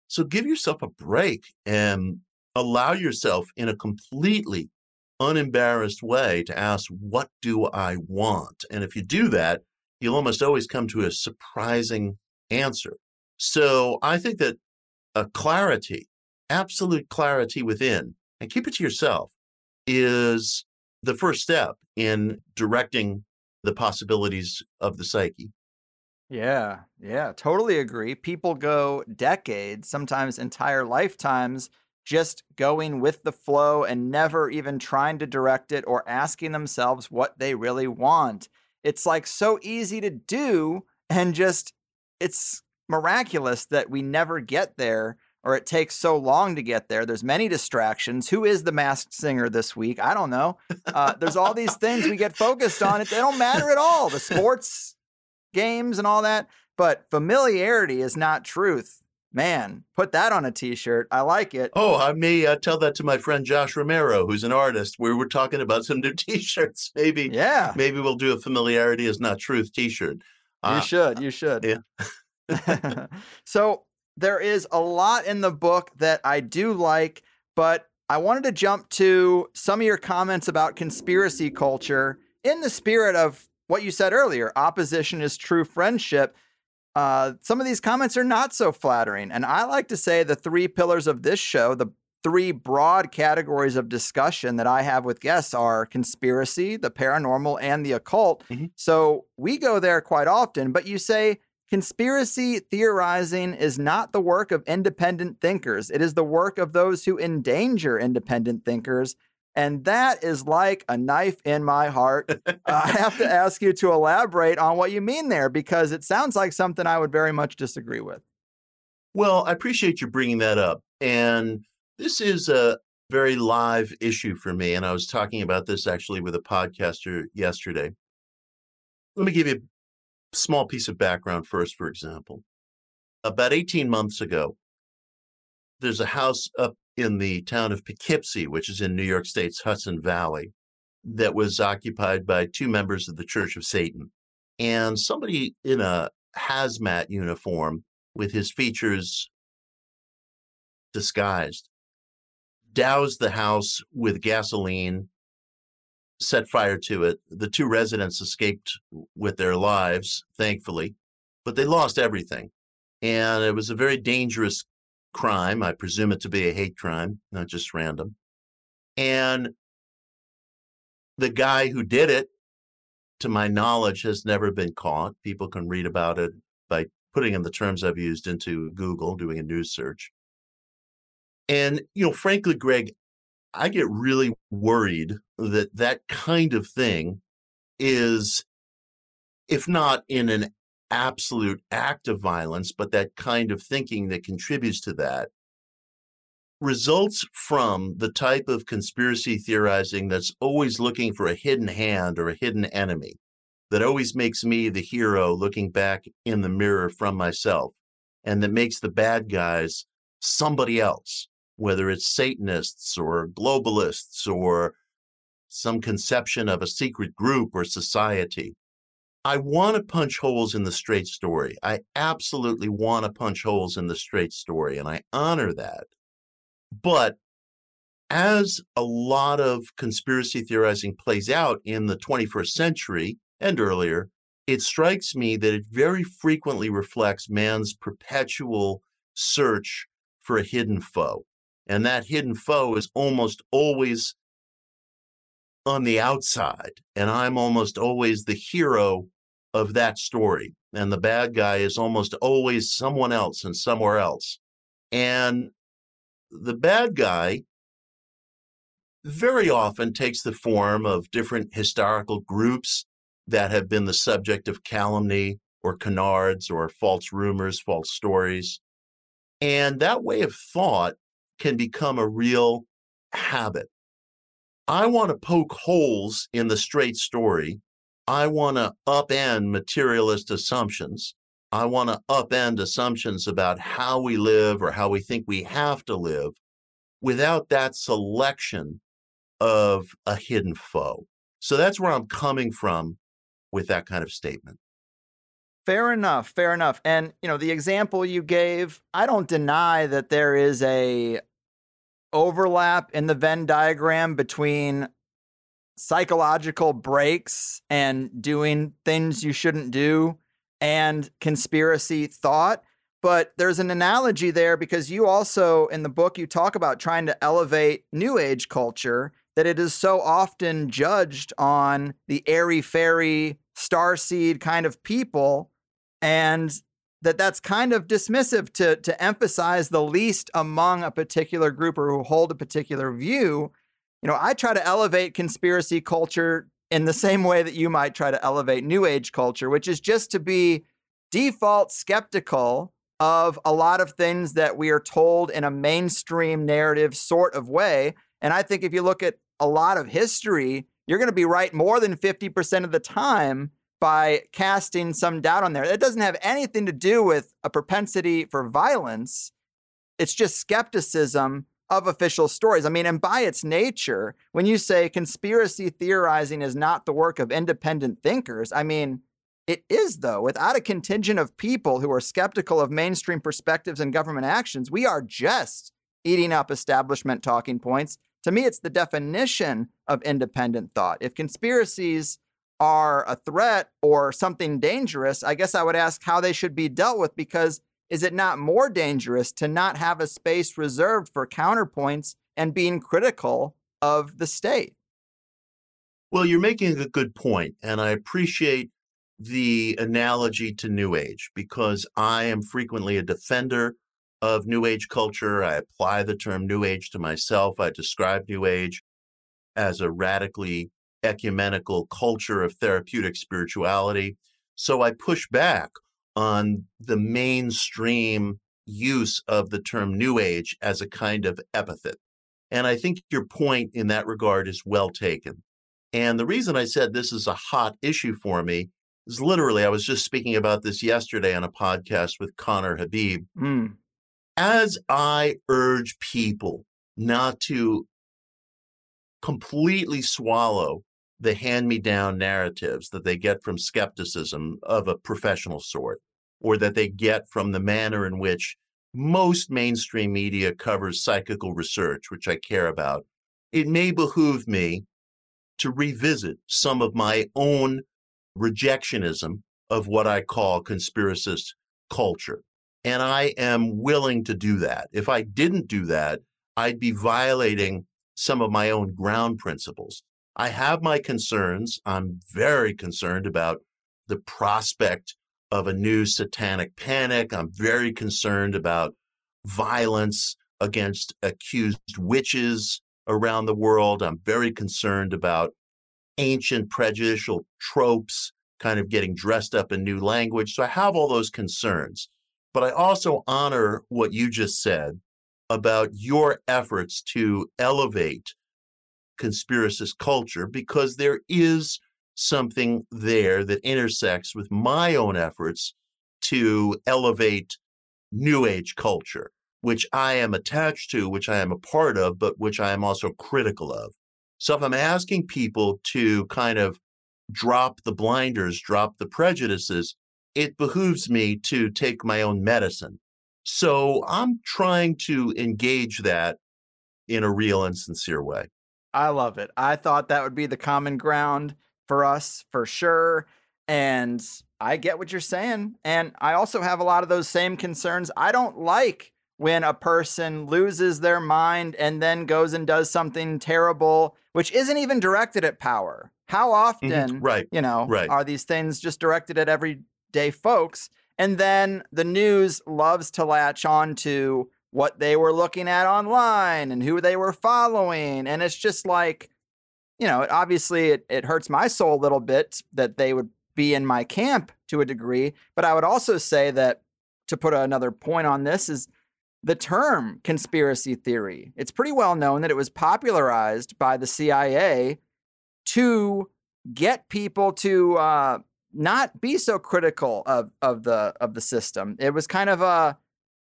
So give yourself a break and allow yourself in a completely unembarrassed way to ask, What do I want? And if you do that, you'll almost always come to a surprising answer. So I think that a clarity, absolute clarity within, and keep it to yourself, is the first step in directing the possibilities of the psyche. Yeah, yeah, totally agree. People go decades, sometimes entire lifetimes, just going with the flow and never even trying to direct it or asking themselves what they really want. It's like so easy to do, and just it's miraculous that we never get there or it takes so long to get there. There's many distractions. Who is the masked singer this week? I don't know. Uh, there's all these things we get focused on. It they don't matter at all. The sports games and all that. But familiarity is not truth. Man, put that on a t-shirt. I like it. Oh, I may uh, tell that to my friend Josh Romero, who's an artist. We were talking about some new T-shirts. Maybe, Yeah, maybe we'll do a familiarity is not truth T-shirt. you Uh, should. You should. yeah. so there is a lot in the book that I do like, but I wanted to jump to some of your comments about conspiracy culture in the spirit of what you said earlier opposition is true friendship. Uh, some of these comments are not so flattering. And I like to say the three pillars of this show, the three broad categories of discussion that I have with guests are conspiracy, the paranormal, and the occult. Mhm. So we go there quite often, but you say conspiracy theorizing is not the work of independent thinkers, it is the work of those who endanger independent thinkers. And that is like a knife in my heart. I have to ask you to elaborate on what you mean there because it sounds like something I would very much disagree with. Well, I appreciate you bringing that up. And this is a very live issue for me. And I was talking about this actually with a podcaster yesterday. Let me give you a small piece of background first, for example. About 18 months ago, there's a house up in the town of Poughkeepsie, which is in New York State's Hudson Valley, that was occupied by two members of the Church of Satan. And somebody in a hazmat uniform with his features disguised, doused the house with gasoline, set fire to it. The two residents escaped with their lives, thankfully, but they lost everything. And it was a very dangerous crime. I presume it to be a hate crime, not just random. And the guy who did it, to my knowledge, has never been caught. People can read about it by putting in the terms I've used into Google, doing a news search. And, you know, frankly, Greg, I get really worried that that kind of thing is if not in an absolute act of violence, but that kind of thinking that contributes to that, results from the type of conspiracy theorizing that's always looking for a hidden hand or a hidden enemy, that always makes me the hero looking back in the mirror from myself, and that makes the bad guys somebody else, whether it's Satanists or globalists or some conception of a secret group or society. I want to punch holes in the straight story. I absolutely want to punch holes in the straight story, and I honor that. But as a lot of conspiracy theorizing plays out in the 21st century and earlier, it strikes me that it very frequently reflects man's perpetual search for a hidden foe. And that hidden foe is almost always on the outside. And I'm almost always the hero of that story. And the bad guy is almost always someone else and somewhere else. And the bad guy very often takes the form of different historical groups that have been the subject of calumny or canards or false rumors, false stories. And that way of thought can become a real habit. I want to poke holes in the straight story. I want to upend materialist assumptions. I want to upend assumptions about how we live or how we think we have to live without that selection of a hidden foe. So that's where I'm coming from with that kind of statement. Fair enough, fair enough. And you know, the example you gave, I don't deny that there is a overlap in the Venn diagram between psychological breaks and doing things you shouldn't do and conspiracy thought. But there's an analogy there because you also in the book you talk about trying to elevate new age culture that it is so often judged on the airy fairy star seed kind of people. And that that's kind of dismissive to to emphasize the least among a particular group or who hold a particular view. You know i try to elevate conspiracy culture in the same way that you might try to elevate new age culture which is just to be default skeptical of a lot of things that we are told in a mainstream narrative sort of way. And i think if you look at a lot of history you're going to be right more than 50% of the time by casting some doubt on there. That doesn't have anything to do with a propensity for violence. It's just skepticism of official stories. I mean, and by its nature, when you say conspiracy theorizing is not the work of independent thinkers, I mean, it is, though. Without a contingent of people who are skeptical of mainstream perspectives and government actions, we are just eating up establishment talking points. To me, it's the definition of independent thought. If conspiracies are a threat or something dangerous, I guess I would ask how they should be dealt with because is it not more dangerous to not have a space reserved for counterpoints and being critical of the state? Well, you're making a good point, and I appreciate the analogy to New Age because I am frequently a defender of New Age culture. I apply the term New Age to myself. I describe New Age as a radically ecumenical culture of therapeutic spirituality. So I push back on the mainstream use of the term New Age as a kind of epithet. And I think your point in that regard is well taken. And the reason I said this is a hot issue for me is literally, I was just speaking about this yesterday on a podcast with Conner Habib. Mm. As I urge people not to completely swallow the hand me down narratives that they get from skepticism of a professional sort, or that they get from the manner in which most mainstream media covers psychical research, which I care about, it may behoove me to revisit some of my own rejectionism of what I call conspiracist culture. And I am willing to do that. If I didn't do that, I'd be violating some of my own ground principles. I have my concerns. I'm very concerned about the prospect of a new satanic panic. I'm very concerned about violence against accused witches around the world. I'm very concerned about ancient prejudicial tropes kind of getting dressed up in new language. So I have all those concerns. But I also honor what you just said about your efforts to elevate conspiracist culture because there is something there that intersects with my own efforts to elevate New Age culture, which I am attached to, which I am a part of, but which I am also critical of. So if I'm asking people to kind of drop the blinders, drop the prejudices, it behooves me to take my own medicine. So I'm trying to engage that in a real and sincere way. I love it. I thought that would be the common ground for us for sure. And I get what you're saying. And I also have a lot of those same concerns. I don't like when a person loses their mind and then goes and does something terrible, which isn't even directed at power. How Mhm. often, Right. you know, Right. are these things just directed at everyday folks? And then the news loves to latch on to what they were looking at online and who they were following. And it's just like, you know, it, obviously it, it hurts my soul a little bit that they would be in my camp to a degree. But I would also say that to put another point on this is the term conspiracy theory. It's pretty well known that it was popularized by the CIA to get people to uh, not be so critical of of the of the system. It was kind of a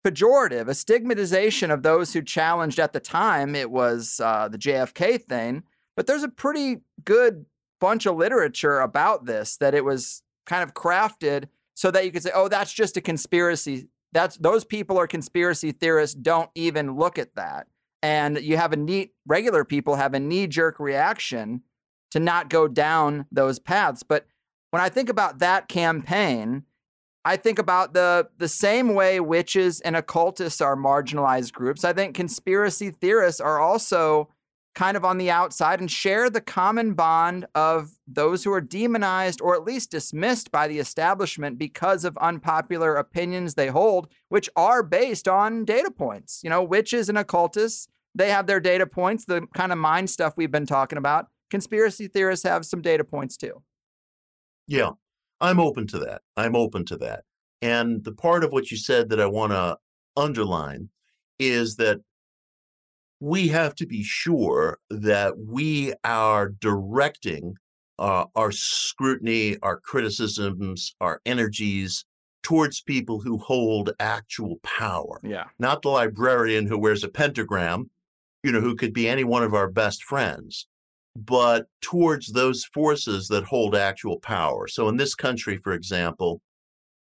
pejorative, a stigmatization of those who challenged at the time. It was uh, the JFK thing, but there's a pretty good bunch of literature about this that it was kind of crafted so that you could say, "Oh, that's just a conspiracy. That's those people are conspiracy theorists. Don't even look at that." And you have a neat regular people have a knee jerk reaction to not go down those paths. But when I think about that campaign, I think about the the same way witches and occultists are marginalized groups. I think conspiracy theorists are also kind of on the outside and share the common bond of those who are demonized or at least dismissed by the establishment because of unpopular opinions they hold, which are based on data points. You know, witches and occultists, they have their data points, the kind of mind stuff we've been talking about. Conspiracy theorists have some data points too. Yeah, I'm open to that. I'm open to that. And the part of what you said that I want to underline is that we have to be sure that we are directing uh, our scrutiny, our criticisms, our energies towards people who hold actual power, Yeah. not the librarian who wears a pentagram, you know, who could be any one of our best friends, but towards those forces that hold actual power. So in this country, for example,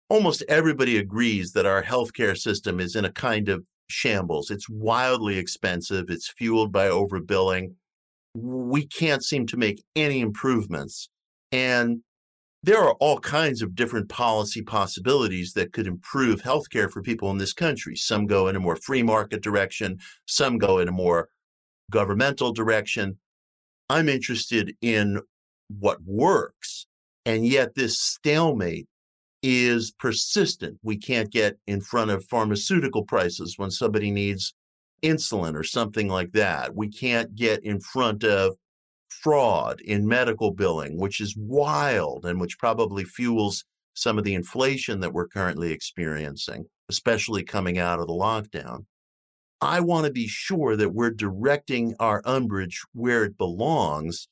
almost everybody agrees that our healthcare system is in a kind of shambles. It's wildly expensive, it's fueled by overbilling. We can't seem to make any improvements. And there are all kinds of different policy possibilities that could improve healthcare for people in this country. Some go in a more free market direction, some go in a more governmental direction. I'm interested in what works. And yet, this stalemate is persistent. We can't get in front of pharmaceutical prices when somebody needs insulin or something like that. We can't get in front of fraud in medical billing, which is wild and which probably fuels some of the inflation that we're currently experiencing, especially coming out of the lockdown. I want to be sure that we're directing our umbrage where it belongs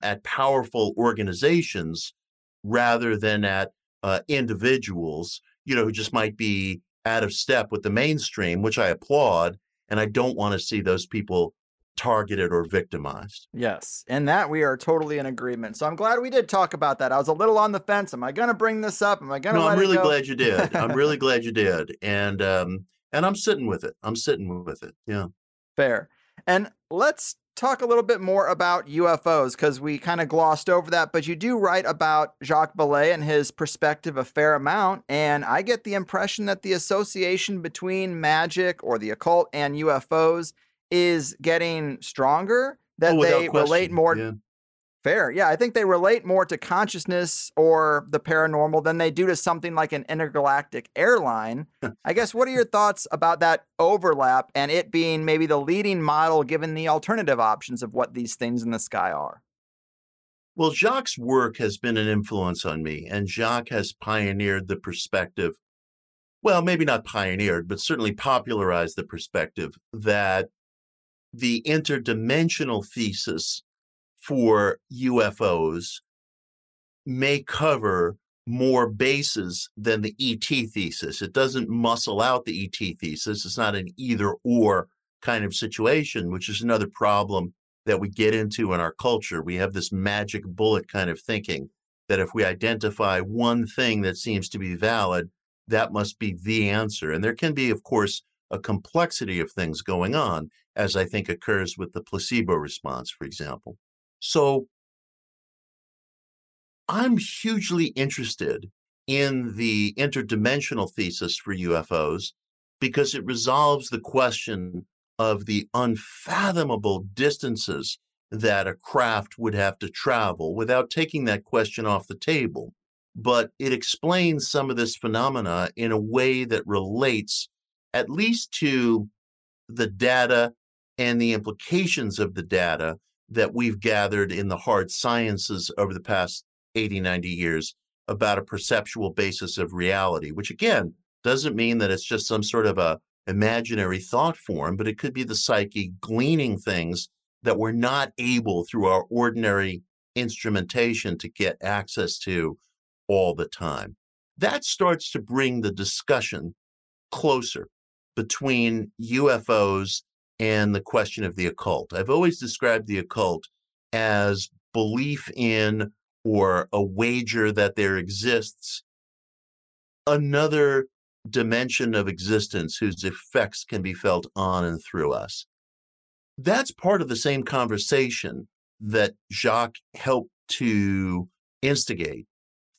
at powerful organizations rather than at uh, individuals, you know, who just might be out of step with the mainstream, which I applaud. And I don't want to see those people targeted or victimized. Yes. And that we are totally in agreement. So I'm glad we did talk about that. I was a little on the fence. Am I going to bring this up? Am I going to No, I'm really glad you did. I'm really glad you did. And um, and I'm sitting with it. I'm sitting with it. Yeah. Fair. And let's talk a little bit more about UFOs because we kind of glossed over that. But you do write about Jacques Vallée and his perspective a fair amount. And I get the impression that the association between magic or the occult and UFOs is getting stronger, that Oh, they relate more Yeah. Fair. Yeah, I think they relate more to consciousness or the paranormal than they do to something like an intergalactic airline. I guess what are your thoughts about that overlap and it being maybe the leading model given the alternative options of what these things in the sky are? Well, Jacques' work has been an influence on me, and Jacques has pioneered the perspective. Well, maybe not pioneered, but certainly popularized the perspective that the interdimensional thesis for UFOs may cover more bases than the ET thesis. It doesn't muscle out the ET thesis. It's not an either or kind of situation, which is another problem that we get into in our culture. We have this magic bullet kind of thinking that if we identify one thing that seems to be valid, that must be the answer. And there can be, of course, a complexity of things going on, as I think occurs with the placebo response, for example. So I'm hugely interested in the interdimensional thesis for UFOs because it resolves the question of the unfathomable distances that a craft would have to travel without taking that question off the table. But it explains some of this phenomena in a way that relates at least to the data and the implications of the data that we've gathered in the hard sciences over the past 80, 90 years about a perceptual basis of reality, which again doesn't mean that it's just some sort of a imaginary thought form, but it could be the psyche gleaning things that we're not able through our ordinary instrumentation to get access to all the time. That starts to bring the discussion closer between UFOs and the question of the occult. I've always described the occult as belief in or a wager that there exists another dimension of existence whose effects can be felt on and through us. That's part of the same conversation that Jacques helped to instigate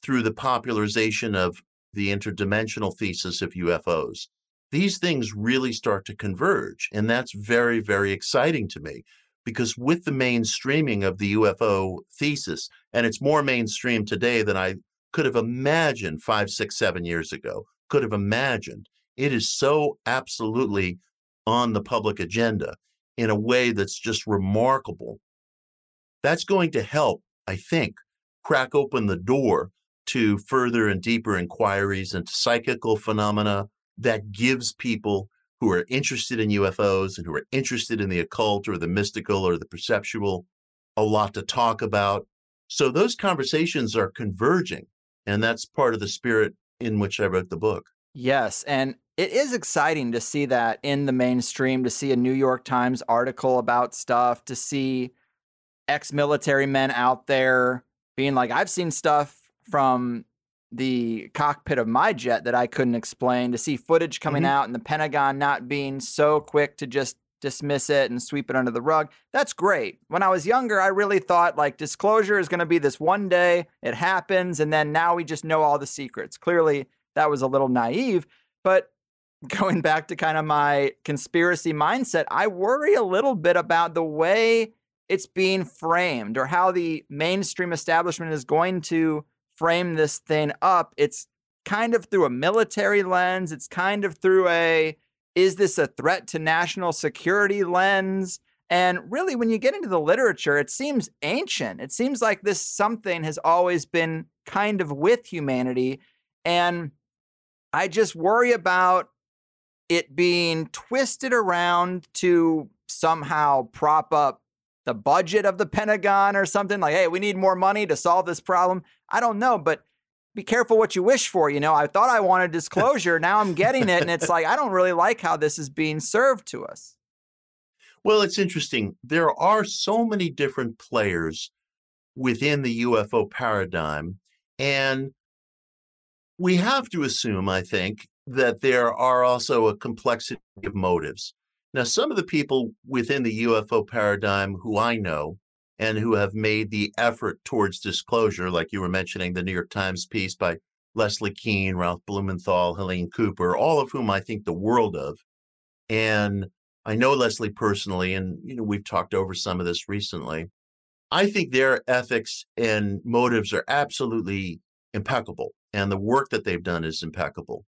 through the popularization of the interdimensional thesis of UFOs. These things really start to converge, and that's very, very exciting to me because with the mainstreaming of the UFO thesis, and it's more mainstream today than I could have imagined five, six, seven years ago, could have imagined. It is so absolutely on the public agenda in a way that's just remarkable. That's going to help, I think, crack open the door to further and deeper inquiries into psychical phenomena that gives people who are interested in UFOs and who are interested in the occult or the mystical or the perceptual a lot to talk about. So those conversations are converging. And that's part of the spirit in which I wrote the book. Yes. And it is exciting to see that in the mainstream, to see a New York Times article about stuff, to see ex military men out there being like, I've seen stuff from the cockpit of my jet that I couldn't explain, to see footage coming mm-hmm. out and the Pentagon not being so quick to just dismiss it and sweep it under the rug. That's great. When I was younger, I really thought like disclosure is going to be this one day, it happens, and then now we just know all the secrets. Clearly, that was a little naive. But going back to kind of my conspiracy mindset, I worry a little bit about the way it's being framed or how the mainstream establishment is going to frame this thing up, it's kind of through a military lens. It's kind of through a is this a threat to national security lens? And really, when you get into the literature, it seems ancient. It seems like this something has always been kind of with humanity. And I just worry about it being twisted around to somehow prop up the budget of the Pentagon or something like, hey, we need more money to solve this problem. I don't know, but be careful what you wish for. You know, I thought I wanted disclosure. now I'm getting it. And it's like, I don't really like how this is being served to us. Well, it's interesting. There are so many different players within the UFO paradigm. And we have to assume, I think, that there are also a complexity of motives. Now, some of the people within the UFO paradigm who I know and who have made the effort towards disclosure, like you were mentioning the New York Times piece by Leslie Kean, Ralph Blumenthal, Helene Cooper, all of whom I think the world of. And I know Leslie personally, and you know we've talked over some of this recently. I think their ethics and motives are absolutely impeccable, and the work that they've done is impeccable.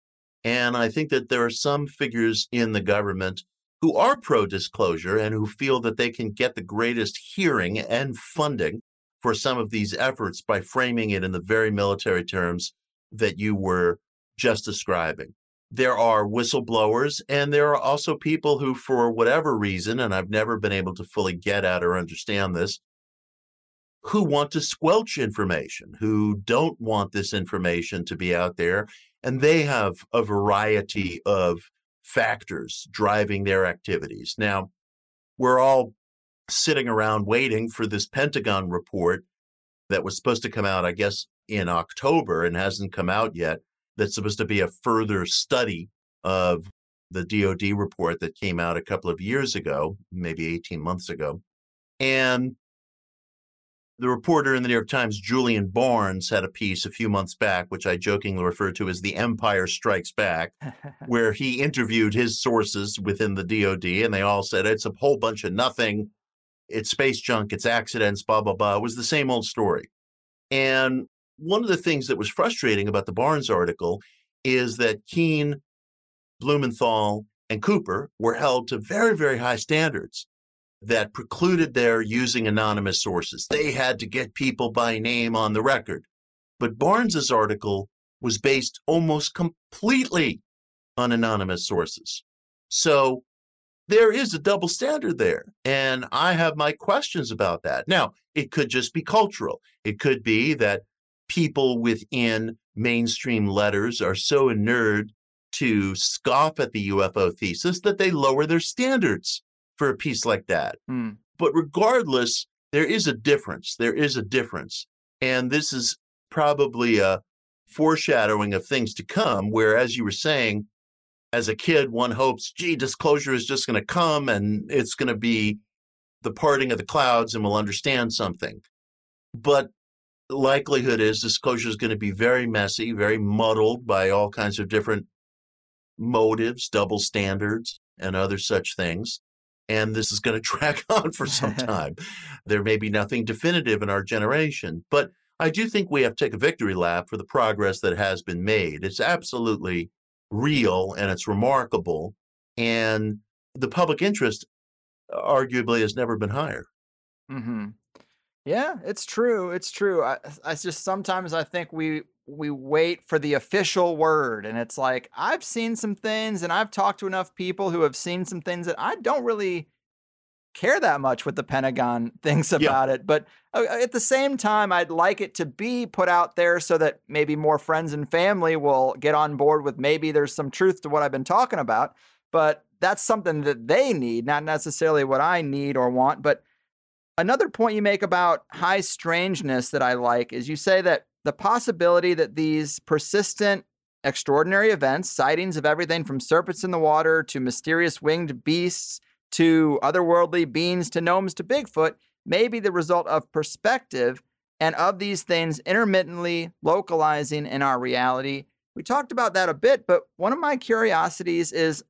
And I think that there are some figures in the government who are pro disclosure and who feel that they can get the greatest hearing and funding for some of these efforts by framing it in the very military terms that you were just describing. There are whistleblowers, and there are also people who, for whatever reason, and I've never been able to fully get at or understand this, who want to squelch information, who don't want this information to be out there. And they have a variety of factors driving their activities. Now, we're all sitting around waiting for this Pentagon report that was supposed to come out, I guess, in October and hasn't come out yet. That's supposed to be a further study of the DoD report that came out a couple of years ago, maybe 18 months ago. And the reporter in the New York Times, Julian Barnes, had a piece a few months back, which I jokingly refer to as The Empire Strikes Back, where he interviewed his sources within the DoD, and they all said it's a whole bunch of nothing. It's space junk, it's accidents, blah, blah, blah. It was the same old story. And one of the things that was frustrating about the Barnes article is that Kean, Blumenthal, and Cooper were held to very, very high standards that precluded their using anonymous sources. They had to get people by name on the record. But Barnes's article was based almost completely on anonymous sources. So there is a double standard there. And I have my questions about that. Now, it could just be cultural. It could be that people within mainstream letters are so inured to scoff at the UFO thesis that they lower their standards for a piece like that. Mm. But regardless, there is a difference. There is a difference. And this is probably a foreshadowing of things to come, where, as you were saying, as a kid, one hopes, gee, disclosure is just going to come and it's going to be the parting of the clouds and we'll understand something. But the likelihood is disclosure is going to be very messy, very muddled by all kinds of different motives, double standards, and other such things and this is going to drag on for some time. there may be nothing definitive in our generation, but I do think we have to take a victory lap for the progress that has been made. It's absolutely real and it's remarkable. And the public interest arguably has never been higher. Mm-hmm. Yeah, it's true. It's true. I, I just sometimes I think we we wait for the official word and it's like i've seen some things and i've talked to enough people who have seen some things that i don't really care that much what the pentagon thinks about yeah. it but uh, uh, at the same time i'd like it to be put out there so that maybe more friends and family will get on board with maybe there's some truth to what i've been talking about but that's something that they need not necessarily what i need or want but another point you make about high strangeness that i like is you say that the possibility that these persistent extraordinary events, sightings of everything from serpents in the water to mysterious winged beasts to otherworldly beings to gnomes to Bigfoot, may be the result of perspective and of these things intermittently localizing in our reality. We talked about that a bit, but one of my curiosities is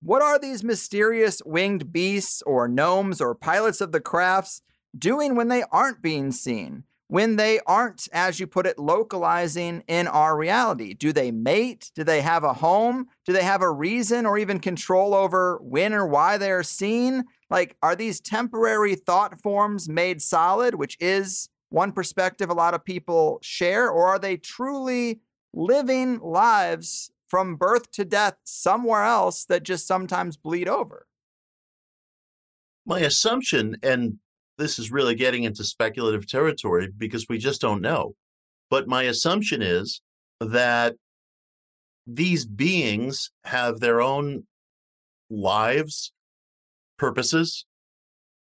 what are these mysterious winged beasts or gnomes or pilots of the crafts doing when they aren't being seen? When they aren't, as you put it, localizing in our reality? Do they mate? Do they have a home? Do they have a reason or even control over when or why they are seen? Like, are these temporary thought forms made solid, which is one perspective a lot of people share, or are they truly living lives from birth to death somewhere else that just sometimes bleed over? My assumption, and this is really getting into speculative territory because we just don't know. But my assumption is that these beings have their own lives, purposes,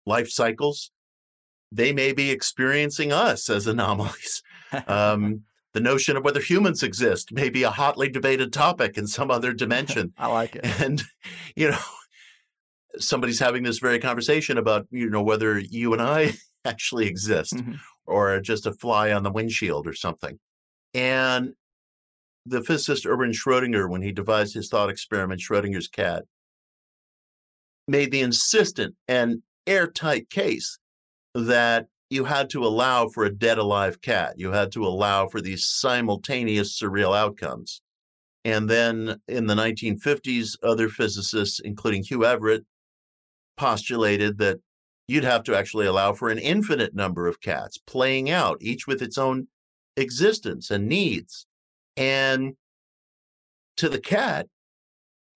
life cycles. They may be experiencing us as anomalies. Um, the notion of whether humans exist may be a hotly debated topic in some other dimension. I like it. And, you know, somebody's having this very conversation about you know whether you and I actually exist mm-hmm. or just a fly on the windshield or something. And the physicist Erwin Schrodinger, when he devised his thought experiment, Schrodinger's cat, made the insistent and airtight case that you had to allow for a dead alive cat. You had to allow for these simultaneous surreal outcomes. And then in the 1950s, other physicists, including Hugh Everett, postulated that you'd have to actually allow for an infinite number of cats playing out, each with its own existence and needs. And to the cat,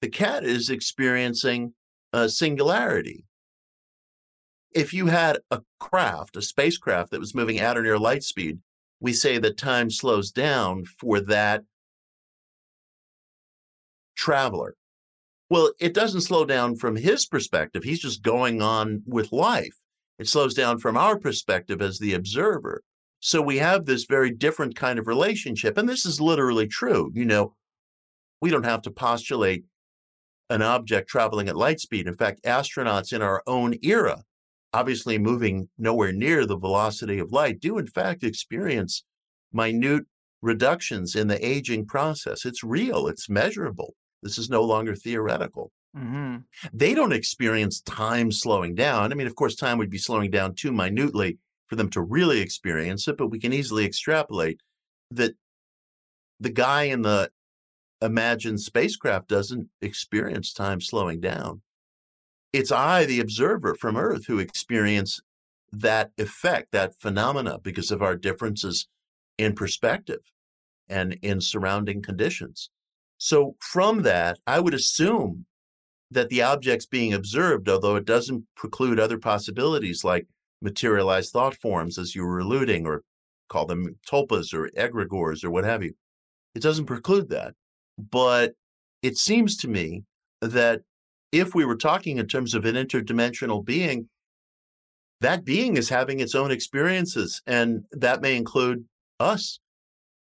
the cat is experiencing a singularity. If you had a craft, a spacecraft that was moving at or near light speed, we say that time slows down for that traveler. Well, it doesn't slow down from his perspective. He's just going on with life. It slows down from our perspective as the observer. So we have this very different kind of relationship. And this is literally true. You know, we don't have to postulate an object traveling at light speed. In fact, astronauts in our own era, obviously moving nowhere near the velocity of light, do in fact experience minute reductions in the aging process. It's real, it's measurable. This is no longer theoretical. Mm-hmm. They don't experience time slowing down. I mean, of course, time would be slowing down too minutely for them to really experience it, but we can easily extrapolate that the guy in the imagined spacecraft doesn't experience time slowing down. It's I, the observer from Earth, who experience that effect, that phenomena, because of our differences in perspective and in surrounding conditions. So, from that, I would assume that the objects being observed, although it doesn't preclude other possibilities like materialized thought forms, as you were alluding, or call them tulpas or egregores or what have you, it doesn't preclude that. But it seems to me that if we were talking in terms of an interdimensional being, that being is having its own experiences, and that may include us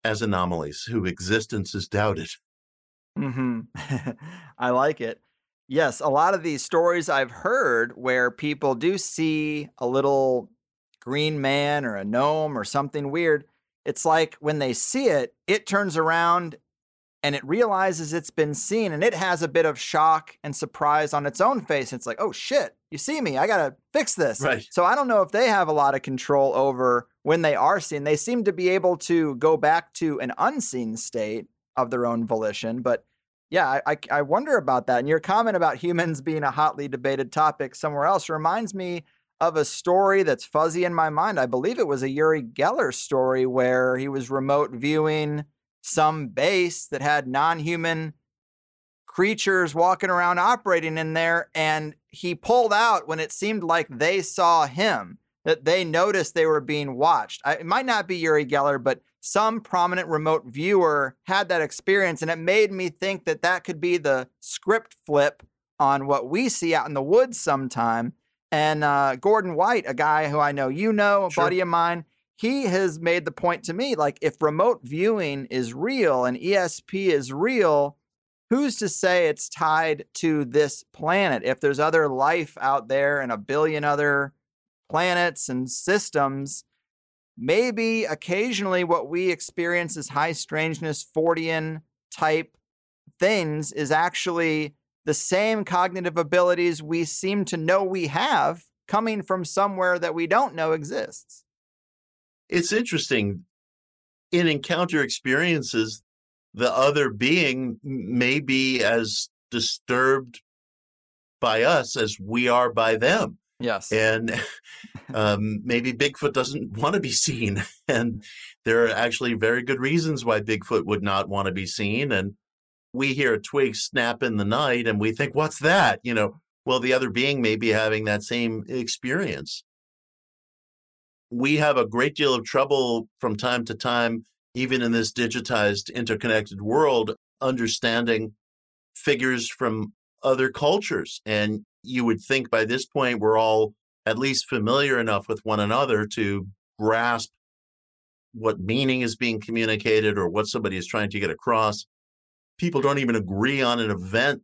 as anomalies whose existence is doubted. Mm-hmm. I like it. Yes, a lot of these stories I've heard where people do see a little green man or a gnome or something weird. It's like when they see it, it turns around and it realizes it's been seen and it has a bit of shock and surprise on its own face. It's like, oh shit, you see me. I got to fix this. Right. So I don't know if they have a lot of control over when they are seen. They seem to be able to go back to an unseen state of their own volition. But yeah, I, I wonder about that. And your comment about humans being a hotly debated topic somewhere else reminds me of a story that's fuzzy in my mind. I believe it was a Uri Geller story where he was remote viewing some base that had non human creatures walking around operating in there. And he pulled out when it seemed like they saw him, that they noticed they were being watched. I, it might not be Uri Geller, but some prominent remote viewer had that experience, and it made me think that that could be the script flip on what we see out in the woods sometime. And uh, Gordon White, a guy who I know you know, a sure. buddy of mine, he has made the point to me like, if remote viewing is real and ESP is real, who's to say it's tied to this planet? If there's other life out there and a billion other planets and systems, maybe occasionally what we experience as high strangeness Fortean type things is actually the same cognitive abilities we seem to know we have coming from somewhere that we don't know exists. It's interesting. In encounter experiences, the other being may be as disturbed by us as we are by them. Yes. And um, maybe Bigfoot doesn't want to be seen. And there are actually very good reasons why Bigfoot would not want to be seen. And we hear a twig snap in the night and we think, what's that? You know, well, the other being may be having that same experience. We have a great deal of trouble from time to time, even in this digitized, interconnected world, understanding figures from other cultures. And you would think by this point we're all at least familiar enough with one another to grasp what meaning is being communicated or what somebody is trying to get across. People don't even agree on an event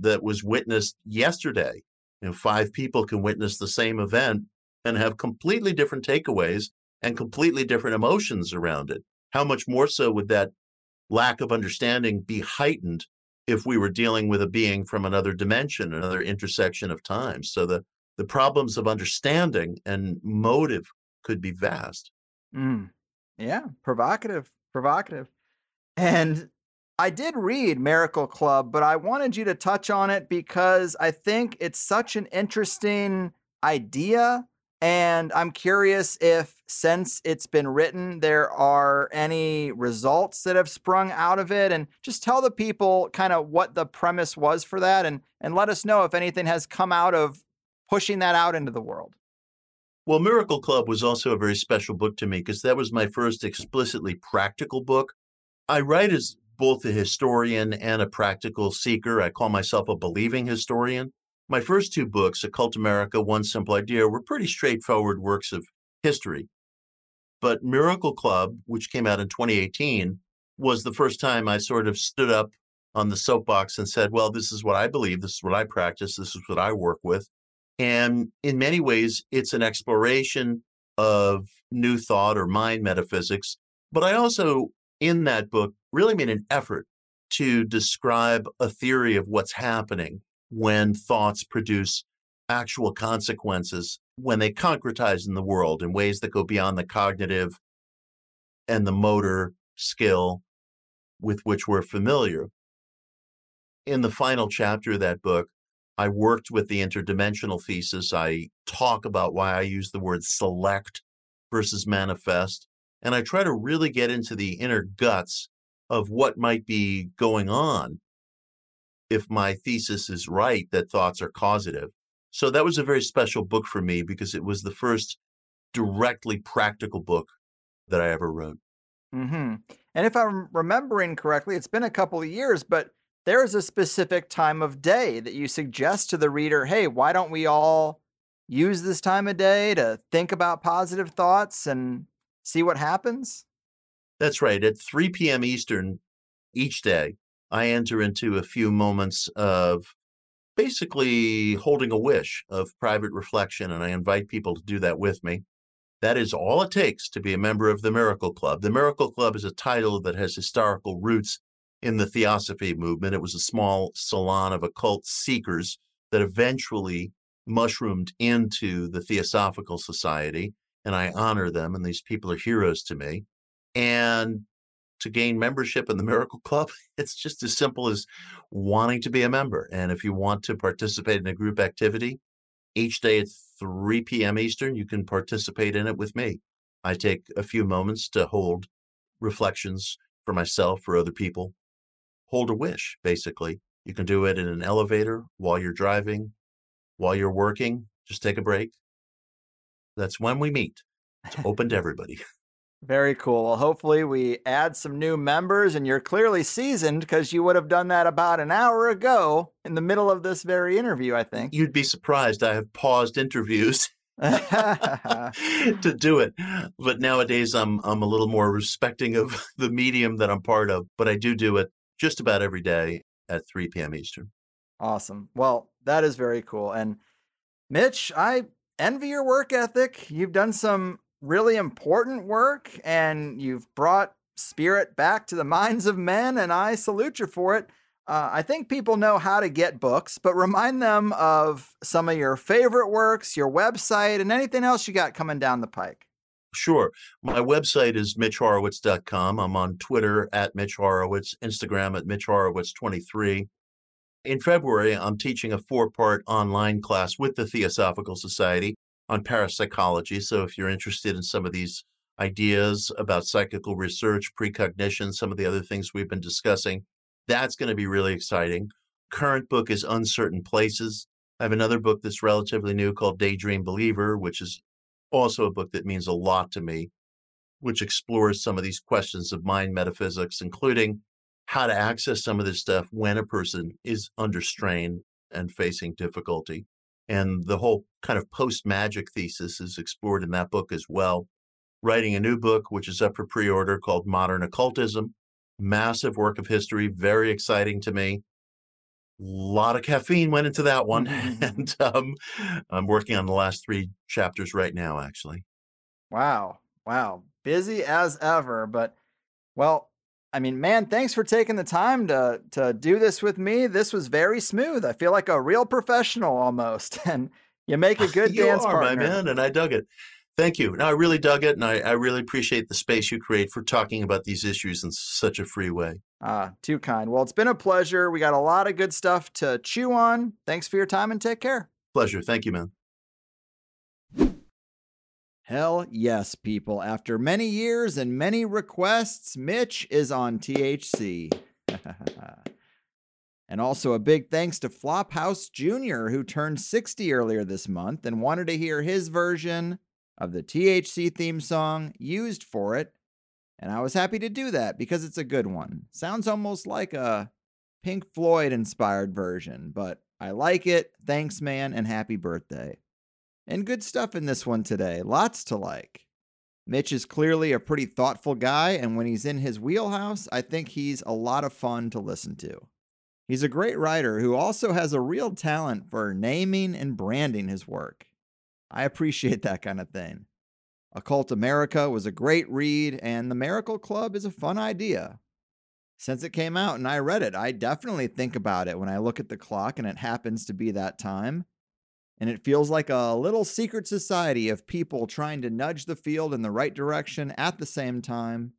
that was witnessed yesterday. You know, five people can witness the same event and have completely different takeaways and completely different emotions around it. How much more so would that lack of understanding be heightened if we were dealing with a being from another dimension, another intersection of time. So the the problems of understanding and motive could be vast. Mm. Yeah, provocative, provocative. And I did read Miracle Club, but I wanted you to touch on it because I think it's such an interesting idea. And I'm curious if, since it's been written, there are any results that have sprung out of it. And just tell the people kind of what the premise was for that and, and let us know if anything has come out of pushing that out into the world. Well, Miracle Club was also a very special book to me because that was my first explicitly practical book. I write as both a historian and a practical seeker. I call myself a believing historian. My first two books, Occult America, One Simple Idea, were pretty straightforward works of history. But Miracle Club, which came out in 2018, was the first time I sort of stood up on the soapbox and said, well, this is what I believe, this is what I practice, this is what I work with. And in many ways, it's an exploration of new thought or mind metaphysics. But I also, in that book, really made an effort to describe a theory of what's happening when thoughts produce actual consequences, when they concretize in the world in ways that go beyond the cognitive and the motor skill with which we're familiar. In the final chapter of that book, I worked with the interdimensional thesis. I talk about why I use the word select versus manifest. And I try to really get into the inner guts of what might be going on if my thesis is right that thoughts are causative. So that was a very special book for me because it was the first directly practical book that I ever wrote. Mm-hmm. And if I'm remembering correctly, it's been a couple of years, but there's a specific time of day that you suggest to the reader hey, why don't we all use this time of day to think about positive thoughts and see what happens? That's right. At 3 p.m. Eastern each day, I enter into a few moments of basically holding a wish of private reflection, and I invite people to do that with me. That is all it takes to be a member of the Miracle Club. The Miracle Club is a title that has historical roots in the Theosophy movement. It was a small salon of occult seekers that eventually mushroomed into the Theosophical Society, and I honor them, and these people are heroes to me. And to gain membership in the Miracle Club, it's just as simple as wanting to be a member. And if you want to participate in a group activity, each day at 3 p.m. Eastern, you can participate in it with me. I take a few moments to hold reflections for myself, for other people, hold a wish, basically. You can do it in an elevator while you're driving, while you're working. Just take a break. That's when we meet. It's open to everybody. Very cool. Well, hopefully, we add some new members, and you're clearly seasoned because you would have done that about an hour ago in the middle of this very interview, I think. You'd be surprised. I have paused interviews to do it. But nowadays, I'm, I'm a little more respecting of the medium that I'm part of, but I do do it just about every day at 3 p.m. Eastern. Awesome. Well, that is very cool. And Mitch, I envy your work ethic. You've done some really important work and you've brought spirit back to the minds of men, and I salute you for it. Uh, I think people know how to get books, but remind them of some of your favorite works, your website, and anything else you got coming down the pike. Sure. My website is mitchhorowitz.com. I'm on Twitter at Mitch Horowitz, Instagram at Mitch Horowitz23. In February, I'm teaching a four part online class with the Theosophical Society on parapsychology. So if you're interested in some of these ideas about psychical research, precognition, some of the other things we've been discussing, that's going to be really exciting. Current book is Uncertain Places. I have another book that's relatively new called Daydream Believer, which is also a book that means a lot to me, which explores some of these questions of mind metaphysics, including how to access some of this stuff when a person is under strain and facing difficulty. And the whole kind of post magic thesis is explored in that book as well. Writing a new book, which is up for pre order called Modern Occultism. Massive work of history, very exciting to me a lot of caffeine went into that one and um, i'm working on the last three chapters right now actually Wow. Wow. Busy as ever, but well, I mean, man, thanks for taking the time to to do this with me. This was very smooth. I feel like a real professional almost. And you make a good you dance are partner. my man and i dug it thank you no i really dug it and I, I really appreciate the space you create for talking about these issues in such a free way Ah, too kind. Well, it's been a pleasure. We got a lot of good stuff to chew on. Thanks for your time and take care. pleasure thank you man Hell yes, people. After many years and many requests, Mitch is on THC. and also a big thanks to Flophouse Jr., who turned 60 earlier this month and wanted to hear his version of the THC theme song used for it. And I was happy to do that because it's a good one. Sounds almost like a Pink Floyd inspired version, but I like it. Thanks, man, and happy birthday. And good stuff in this one today. Lots to like. Mitch is clearly a pretty thoughtful guy, and when he's in his wheelhouse, I think he's a lot of fun to listen to. He's a great writer who also has a real talent for naming and branding his work. I appreciate that kind of thing. Occult America was a great read, and The Miracle Club is a fun idea. Since it came out and I read it, I definitely think about it when I look at the clock and it happens to be that time. And it feels like a little secret society of people trying to nudge the field in the right direction at the same time.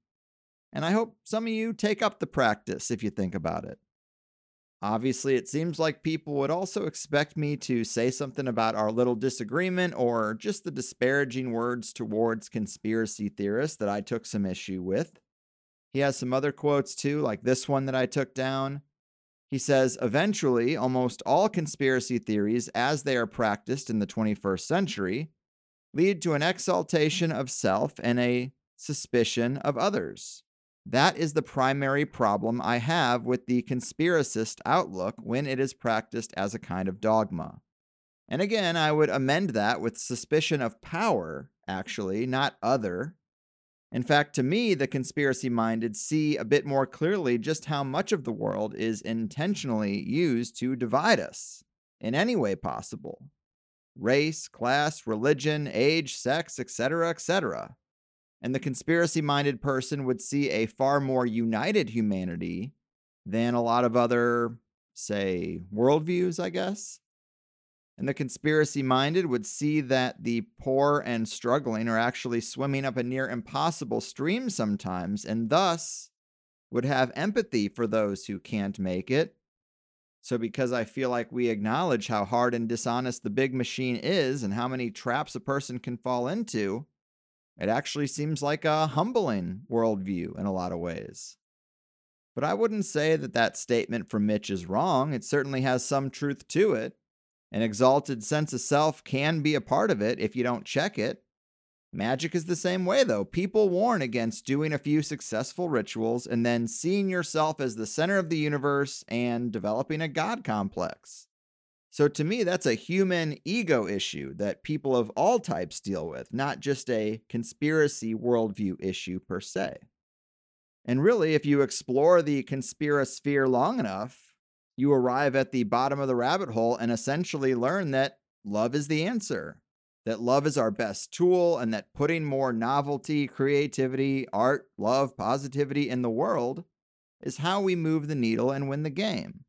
And I hope some of you take up the practice if you think about it. Obviously, it seems like people would also expect me to say something about our little disagreement or just the disparaging words towards conspiracy theorists that I took some issue with. He has some other quotes too, like this one that I took down. He says, eventually, almost all conspiracy theories, as they are practiced in the 21st century, lead to an exaltation of self and a suspicion of others. That is the primary problem I have with the conspiracist outlook when it is practiced as a kind of dogma. And again, I would amend that with suspicion of power, actually, not other, in fact, to me, the conspiracy minded see a bit more clearly just how much of the world is intentionally used to divide us in any way possible race, class, religion, age, sex, etc., etc. And the conspiracy minded person would see a far more united humanity than a lot of other, say, worldviews, I guess. And the conspiracy minded would see that the poor and struggling are actually swimming up a near impossible stream sometimes, and thus would have empathy for those who can't make it. So, because I feel like we acknowledge how hard and dishonest the big machine is and how many traps a person can fall into, it actually seems like a humbling worldview in a lot of ways. But I wouldn't say that that statement from Mitch is wrong. It certainly has some truth to it. An exalted sense of self can be a part of it if you don't check it. Magic is the same way, though. People warn against doing a few successful rituals and then seeing yourself as the center of the universe and developing a God complex. So, to me, that's a human ego issue that people of all types deal with, not just a conspiracy worldview issue per se. And really, if you explore the conspirasphere long enough, you arrive at the bottom of the rabbit hole and essentially learn that love is the answer, that love is our best tool, and that putting more novelty, creativity, art, love, positivity in the world is how we move the needle and win the game.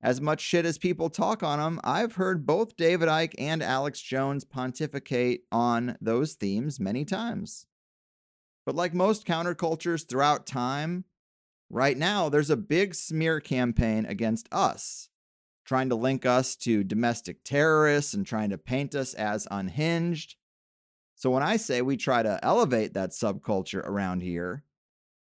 As much shit as people talk on them, I've heard both David Icke and Alex Jones pontificate on those themes many times. But like most countercultures throughout time, Right now, there's a big smear campaign against us, trying to link us to domestic terrorists and trying to paint us as unhinged. So when I say we try to elevate that subculture around here,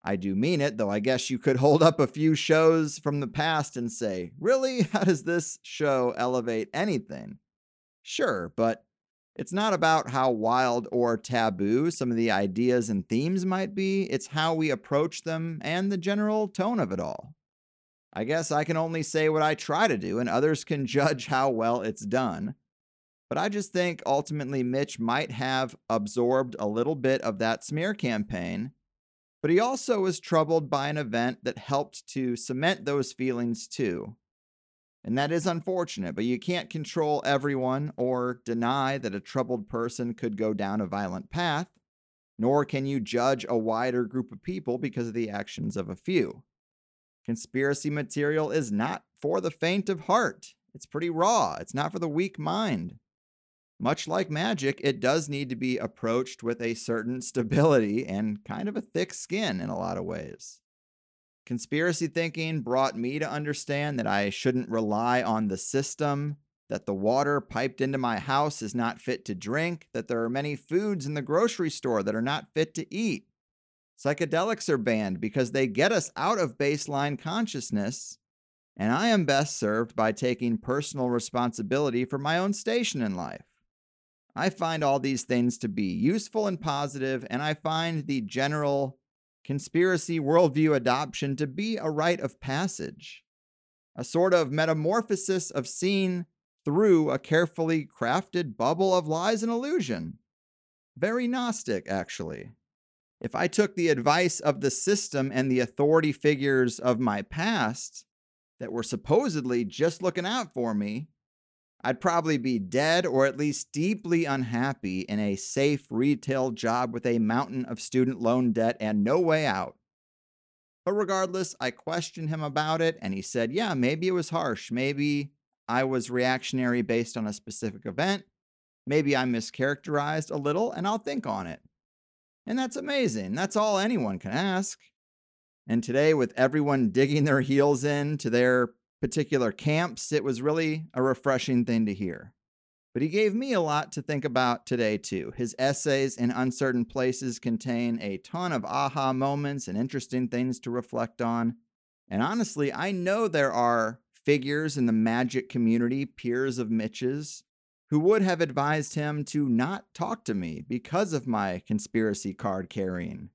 I do mean it, though I guess you could hold up a few shows from the past and say, really? How does this show elevate anything? Sure, but it's not about how wild or taboo some of the ideas and themes might be, it's how we approach them and the general tone of it all. I guess I can only say what I try to do, and others can judge how well it's done. But I just think ultimately Mitch might have absorbed a little bit of that smear campaign, but he also was troubled by an event that helped to cement those feelings too. And that is unfortunate, but you can't control everyone or deny that a troubled person could go down a violent path, nor can you judge a wider group of people because of the actions of a few. Conspiracy material is not for the faint of heart. It's pretty raw, it's not for the weak mind. Much like magic, it does need to be approached with a certain stability and kind of a thick skin in a lot of ways. Conspiracy thinking brought me to understand that I shouldn't rely on the system, that the water piped into my house is not fit to drink, that there are many foods in the grocery store that are not fit to eat. Psychedelics are banned because they get us out of baseline consciousness, and I am best served by taking personal responsibility for my own station in life. I find all these things to be useful and positive, and I find the general conspiracy worldview adoption to be a rite of passage, a sort of metamorphosis of seeing through a carefully crafted bubble of lies and illusion. Very Gnostic, actually. If I took the advice of the system and the authority figures of my past that were supposedly just looking out for me, I'd probably be dead or at least deeply unhappy in a safe retail job with a mountain of student loan debt and no way out. But regardless, I questioned him about it, and he said, Yeah, maybe it was harsh. Maybe I was reactionary based on a specific event. Maybe I mischaracterized a little, and I'll think on it. And that's amazing. That's all anyone can ask. And today, with everyone digging their heels in to their particular camps, it was really a refreshing thing to hear. But he gave me a lot to think about today, too. His essays in Uncertain Places contain a ton of aha moments and interesting things to reflect on. And honestly, I know there are figures in the magic community, peers of Mitch's, who would have advised him to not talk to me because of my conspiracy card carrying.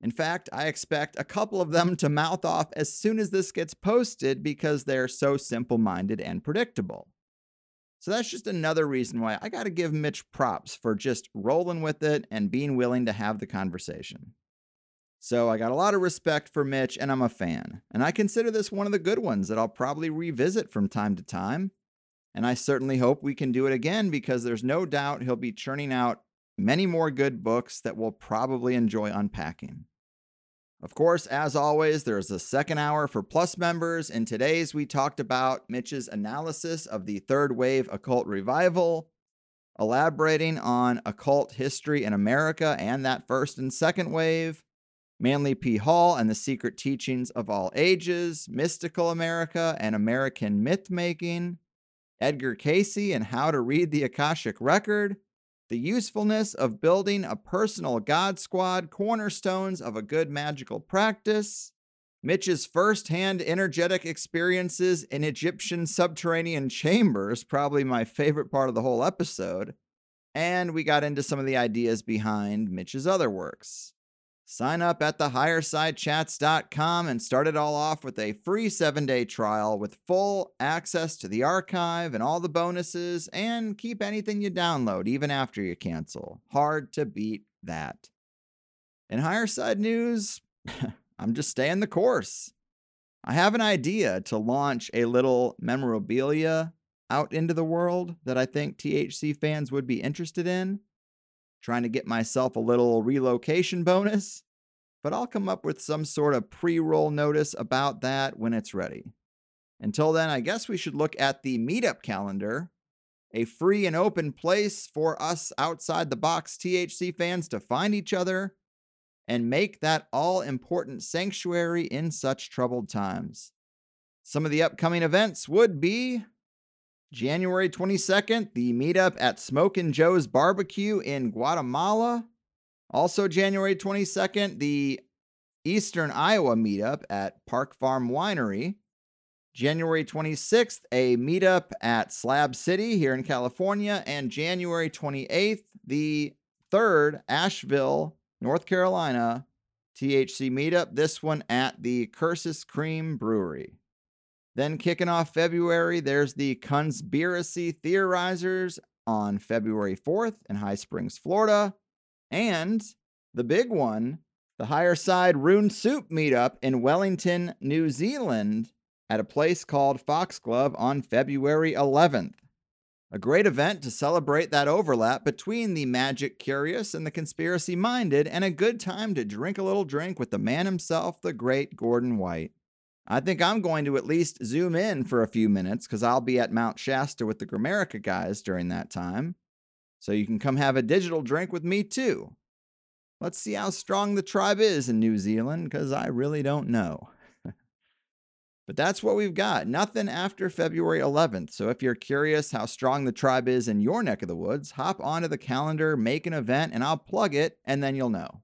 In fact, I expect a couple of them to mouth off as soon as this gets posted because they're so simple minded and predictable. So that's just another reason why I got to give Mitch props for just rolling with it and being willing to have the conversation. So I got a lot of respect for Mitch and I'm a fan. And I consider this one of the good ones that I'll probably revisit from time to time. And I certainly hope we can do it again because there's no doubt he'll be churning out many more good books that we'll probably enjoy unpacking. Of course, as always, there's a second hour for Plus members. In today's, we talked about Mitch's analysis of the third wave occult revival, elaborating on occult history in America and that first and second wave, Manly P. Hall and the Secret Teachings of All Ages, Mystical America and American Myth Making, Edgar Cayce and How to Read the Akashic Record, the usefulness of building a personal God Squad, cornerstones of a good magical practice, Mitch's first-hand energetic experiences in Egyptian subterranean chambers, probably my favorite part of the whole episode, and we got into some of the ideas behind Mitch's other works. Sign up at thehighersidechats.com and start it all off with a free seven day trial with full access to the archive and all the bonuses, and keep anything you download even after you cancel. Hard to beat that. In higher side news, I'm just staying the course. I have an idea to launch a little memorabilia out into the world that I think THC fans would be interested in trying to get myself a little relocation bonus, but I'll come up with some sort of pre roll notice about that when it's ready. Until then, I guess we should look at the meetup calendar, a free and open place for us outside the box THC fans to find each other and make that all important sanctuary in such troubled times. Some of the upcoming events would be January 22nd, the meetup at Smokin' Joe's Barbecue in Guatemala. Also, January 22nd, the Eastern Iowa meetup at Park Farm Winery. January 26th, a meetup at Slab City here in California. And January 28th, the third Asheville, North Carolina THC meetup. This one at the Cursus Keme Brewery. Then kicking off February, there's the Conspiracy Theorizers on February 4th in High Springs, Florida. And the big one, the Higher Side Rune Soup meetup in Wellington, New Zealand, at a place called Foxglove on February 11th. A great event to celebrate that overlap between the magic curious and the conspiracy minded, and a good time to drink a little drink with the man himself, the great Gordon White. I think I'm going to at least zoom in for a few minutes because I'll be at Mount Shasta with the Grimerica guys during that time. So you can come have a digital drink with me too. Let's see how strong the tribe is in New Zealand because I really don't know. But that's what we've got. Nothing after February 11th. So if you're curious how strong the tribe is in your neck of the woods, hop onto the calendar, make an event, and I'll plug it, and then you'll know.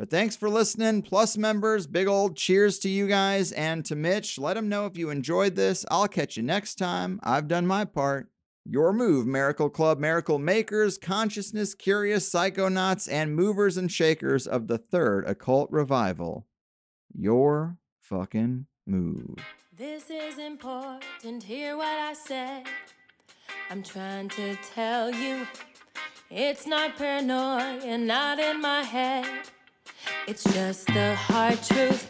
But thanks for listening. Plus members, big old cheers to you guys and to Mitch. Let him know if you enjoyed this. I'll catch you next time. I've done my part. Your move, Miracle Club, Miracle Makers, Consciousness, Curious, Psychonauts, and Movers and Shakers of the Third Occult Revival. Your fucking move. This is important, hear what I said. I'm trying to tell you it's not paranoia, not in my head. It's just the hard truth.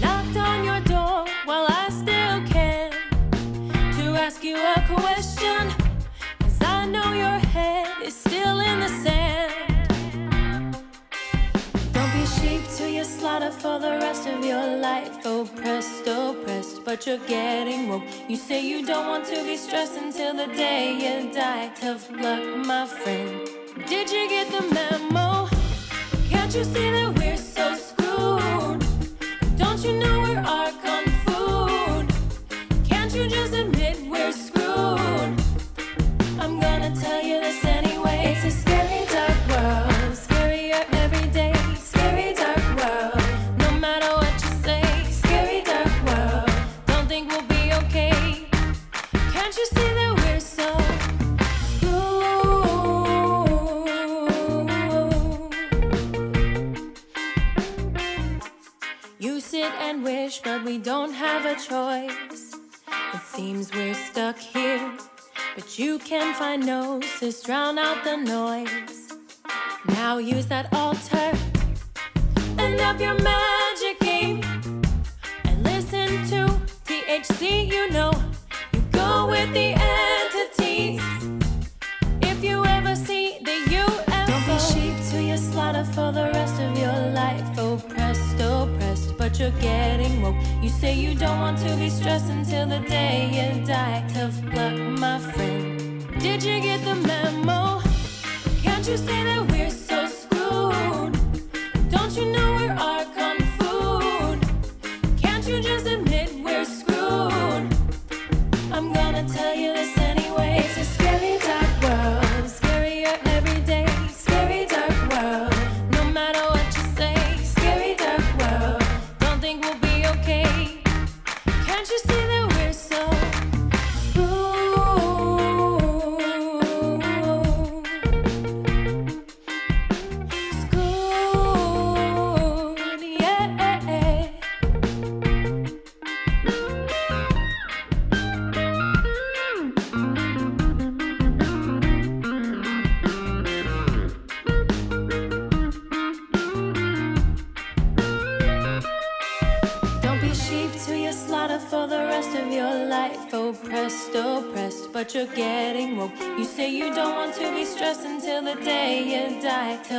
Knocked on your door while I still can to ask you a question. Cause I know your head is still in the sand. Don't be sheep to your slaughter for the rest of your life. Oh, pressed, oh, but you're getting woke. You say you don't want to be stressed until the day you die. Tough luck, my friend. Did you get the memo? You see that we're so screwed? But we don't have a choice. It seems we're stuck here, but you can find gnosis, drown out the noise. Now use that altar and up your magic game and listen to THC. You know, you go with the entities. If you ever see the UFO, don't be sheep to your slaughter for the rest of your life. Oppressed, oppressed, but you're getting say you don't want to be stressed until the day you die. Tough luck, my friend. Did you get the memo? Can't you say that we're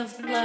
die. Tough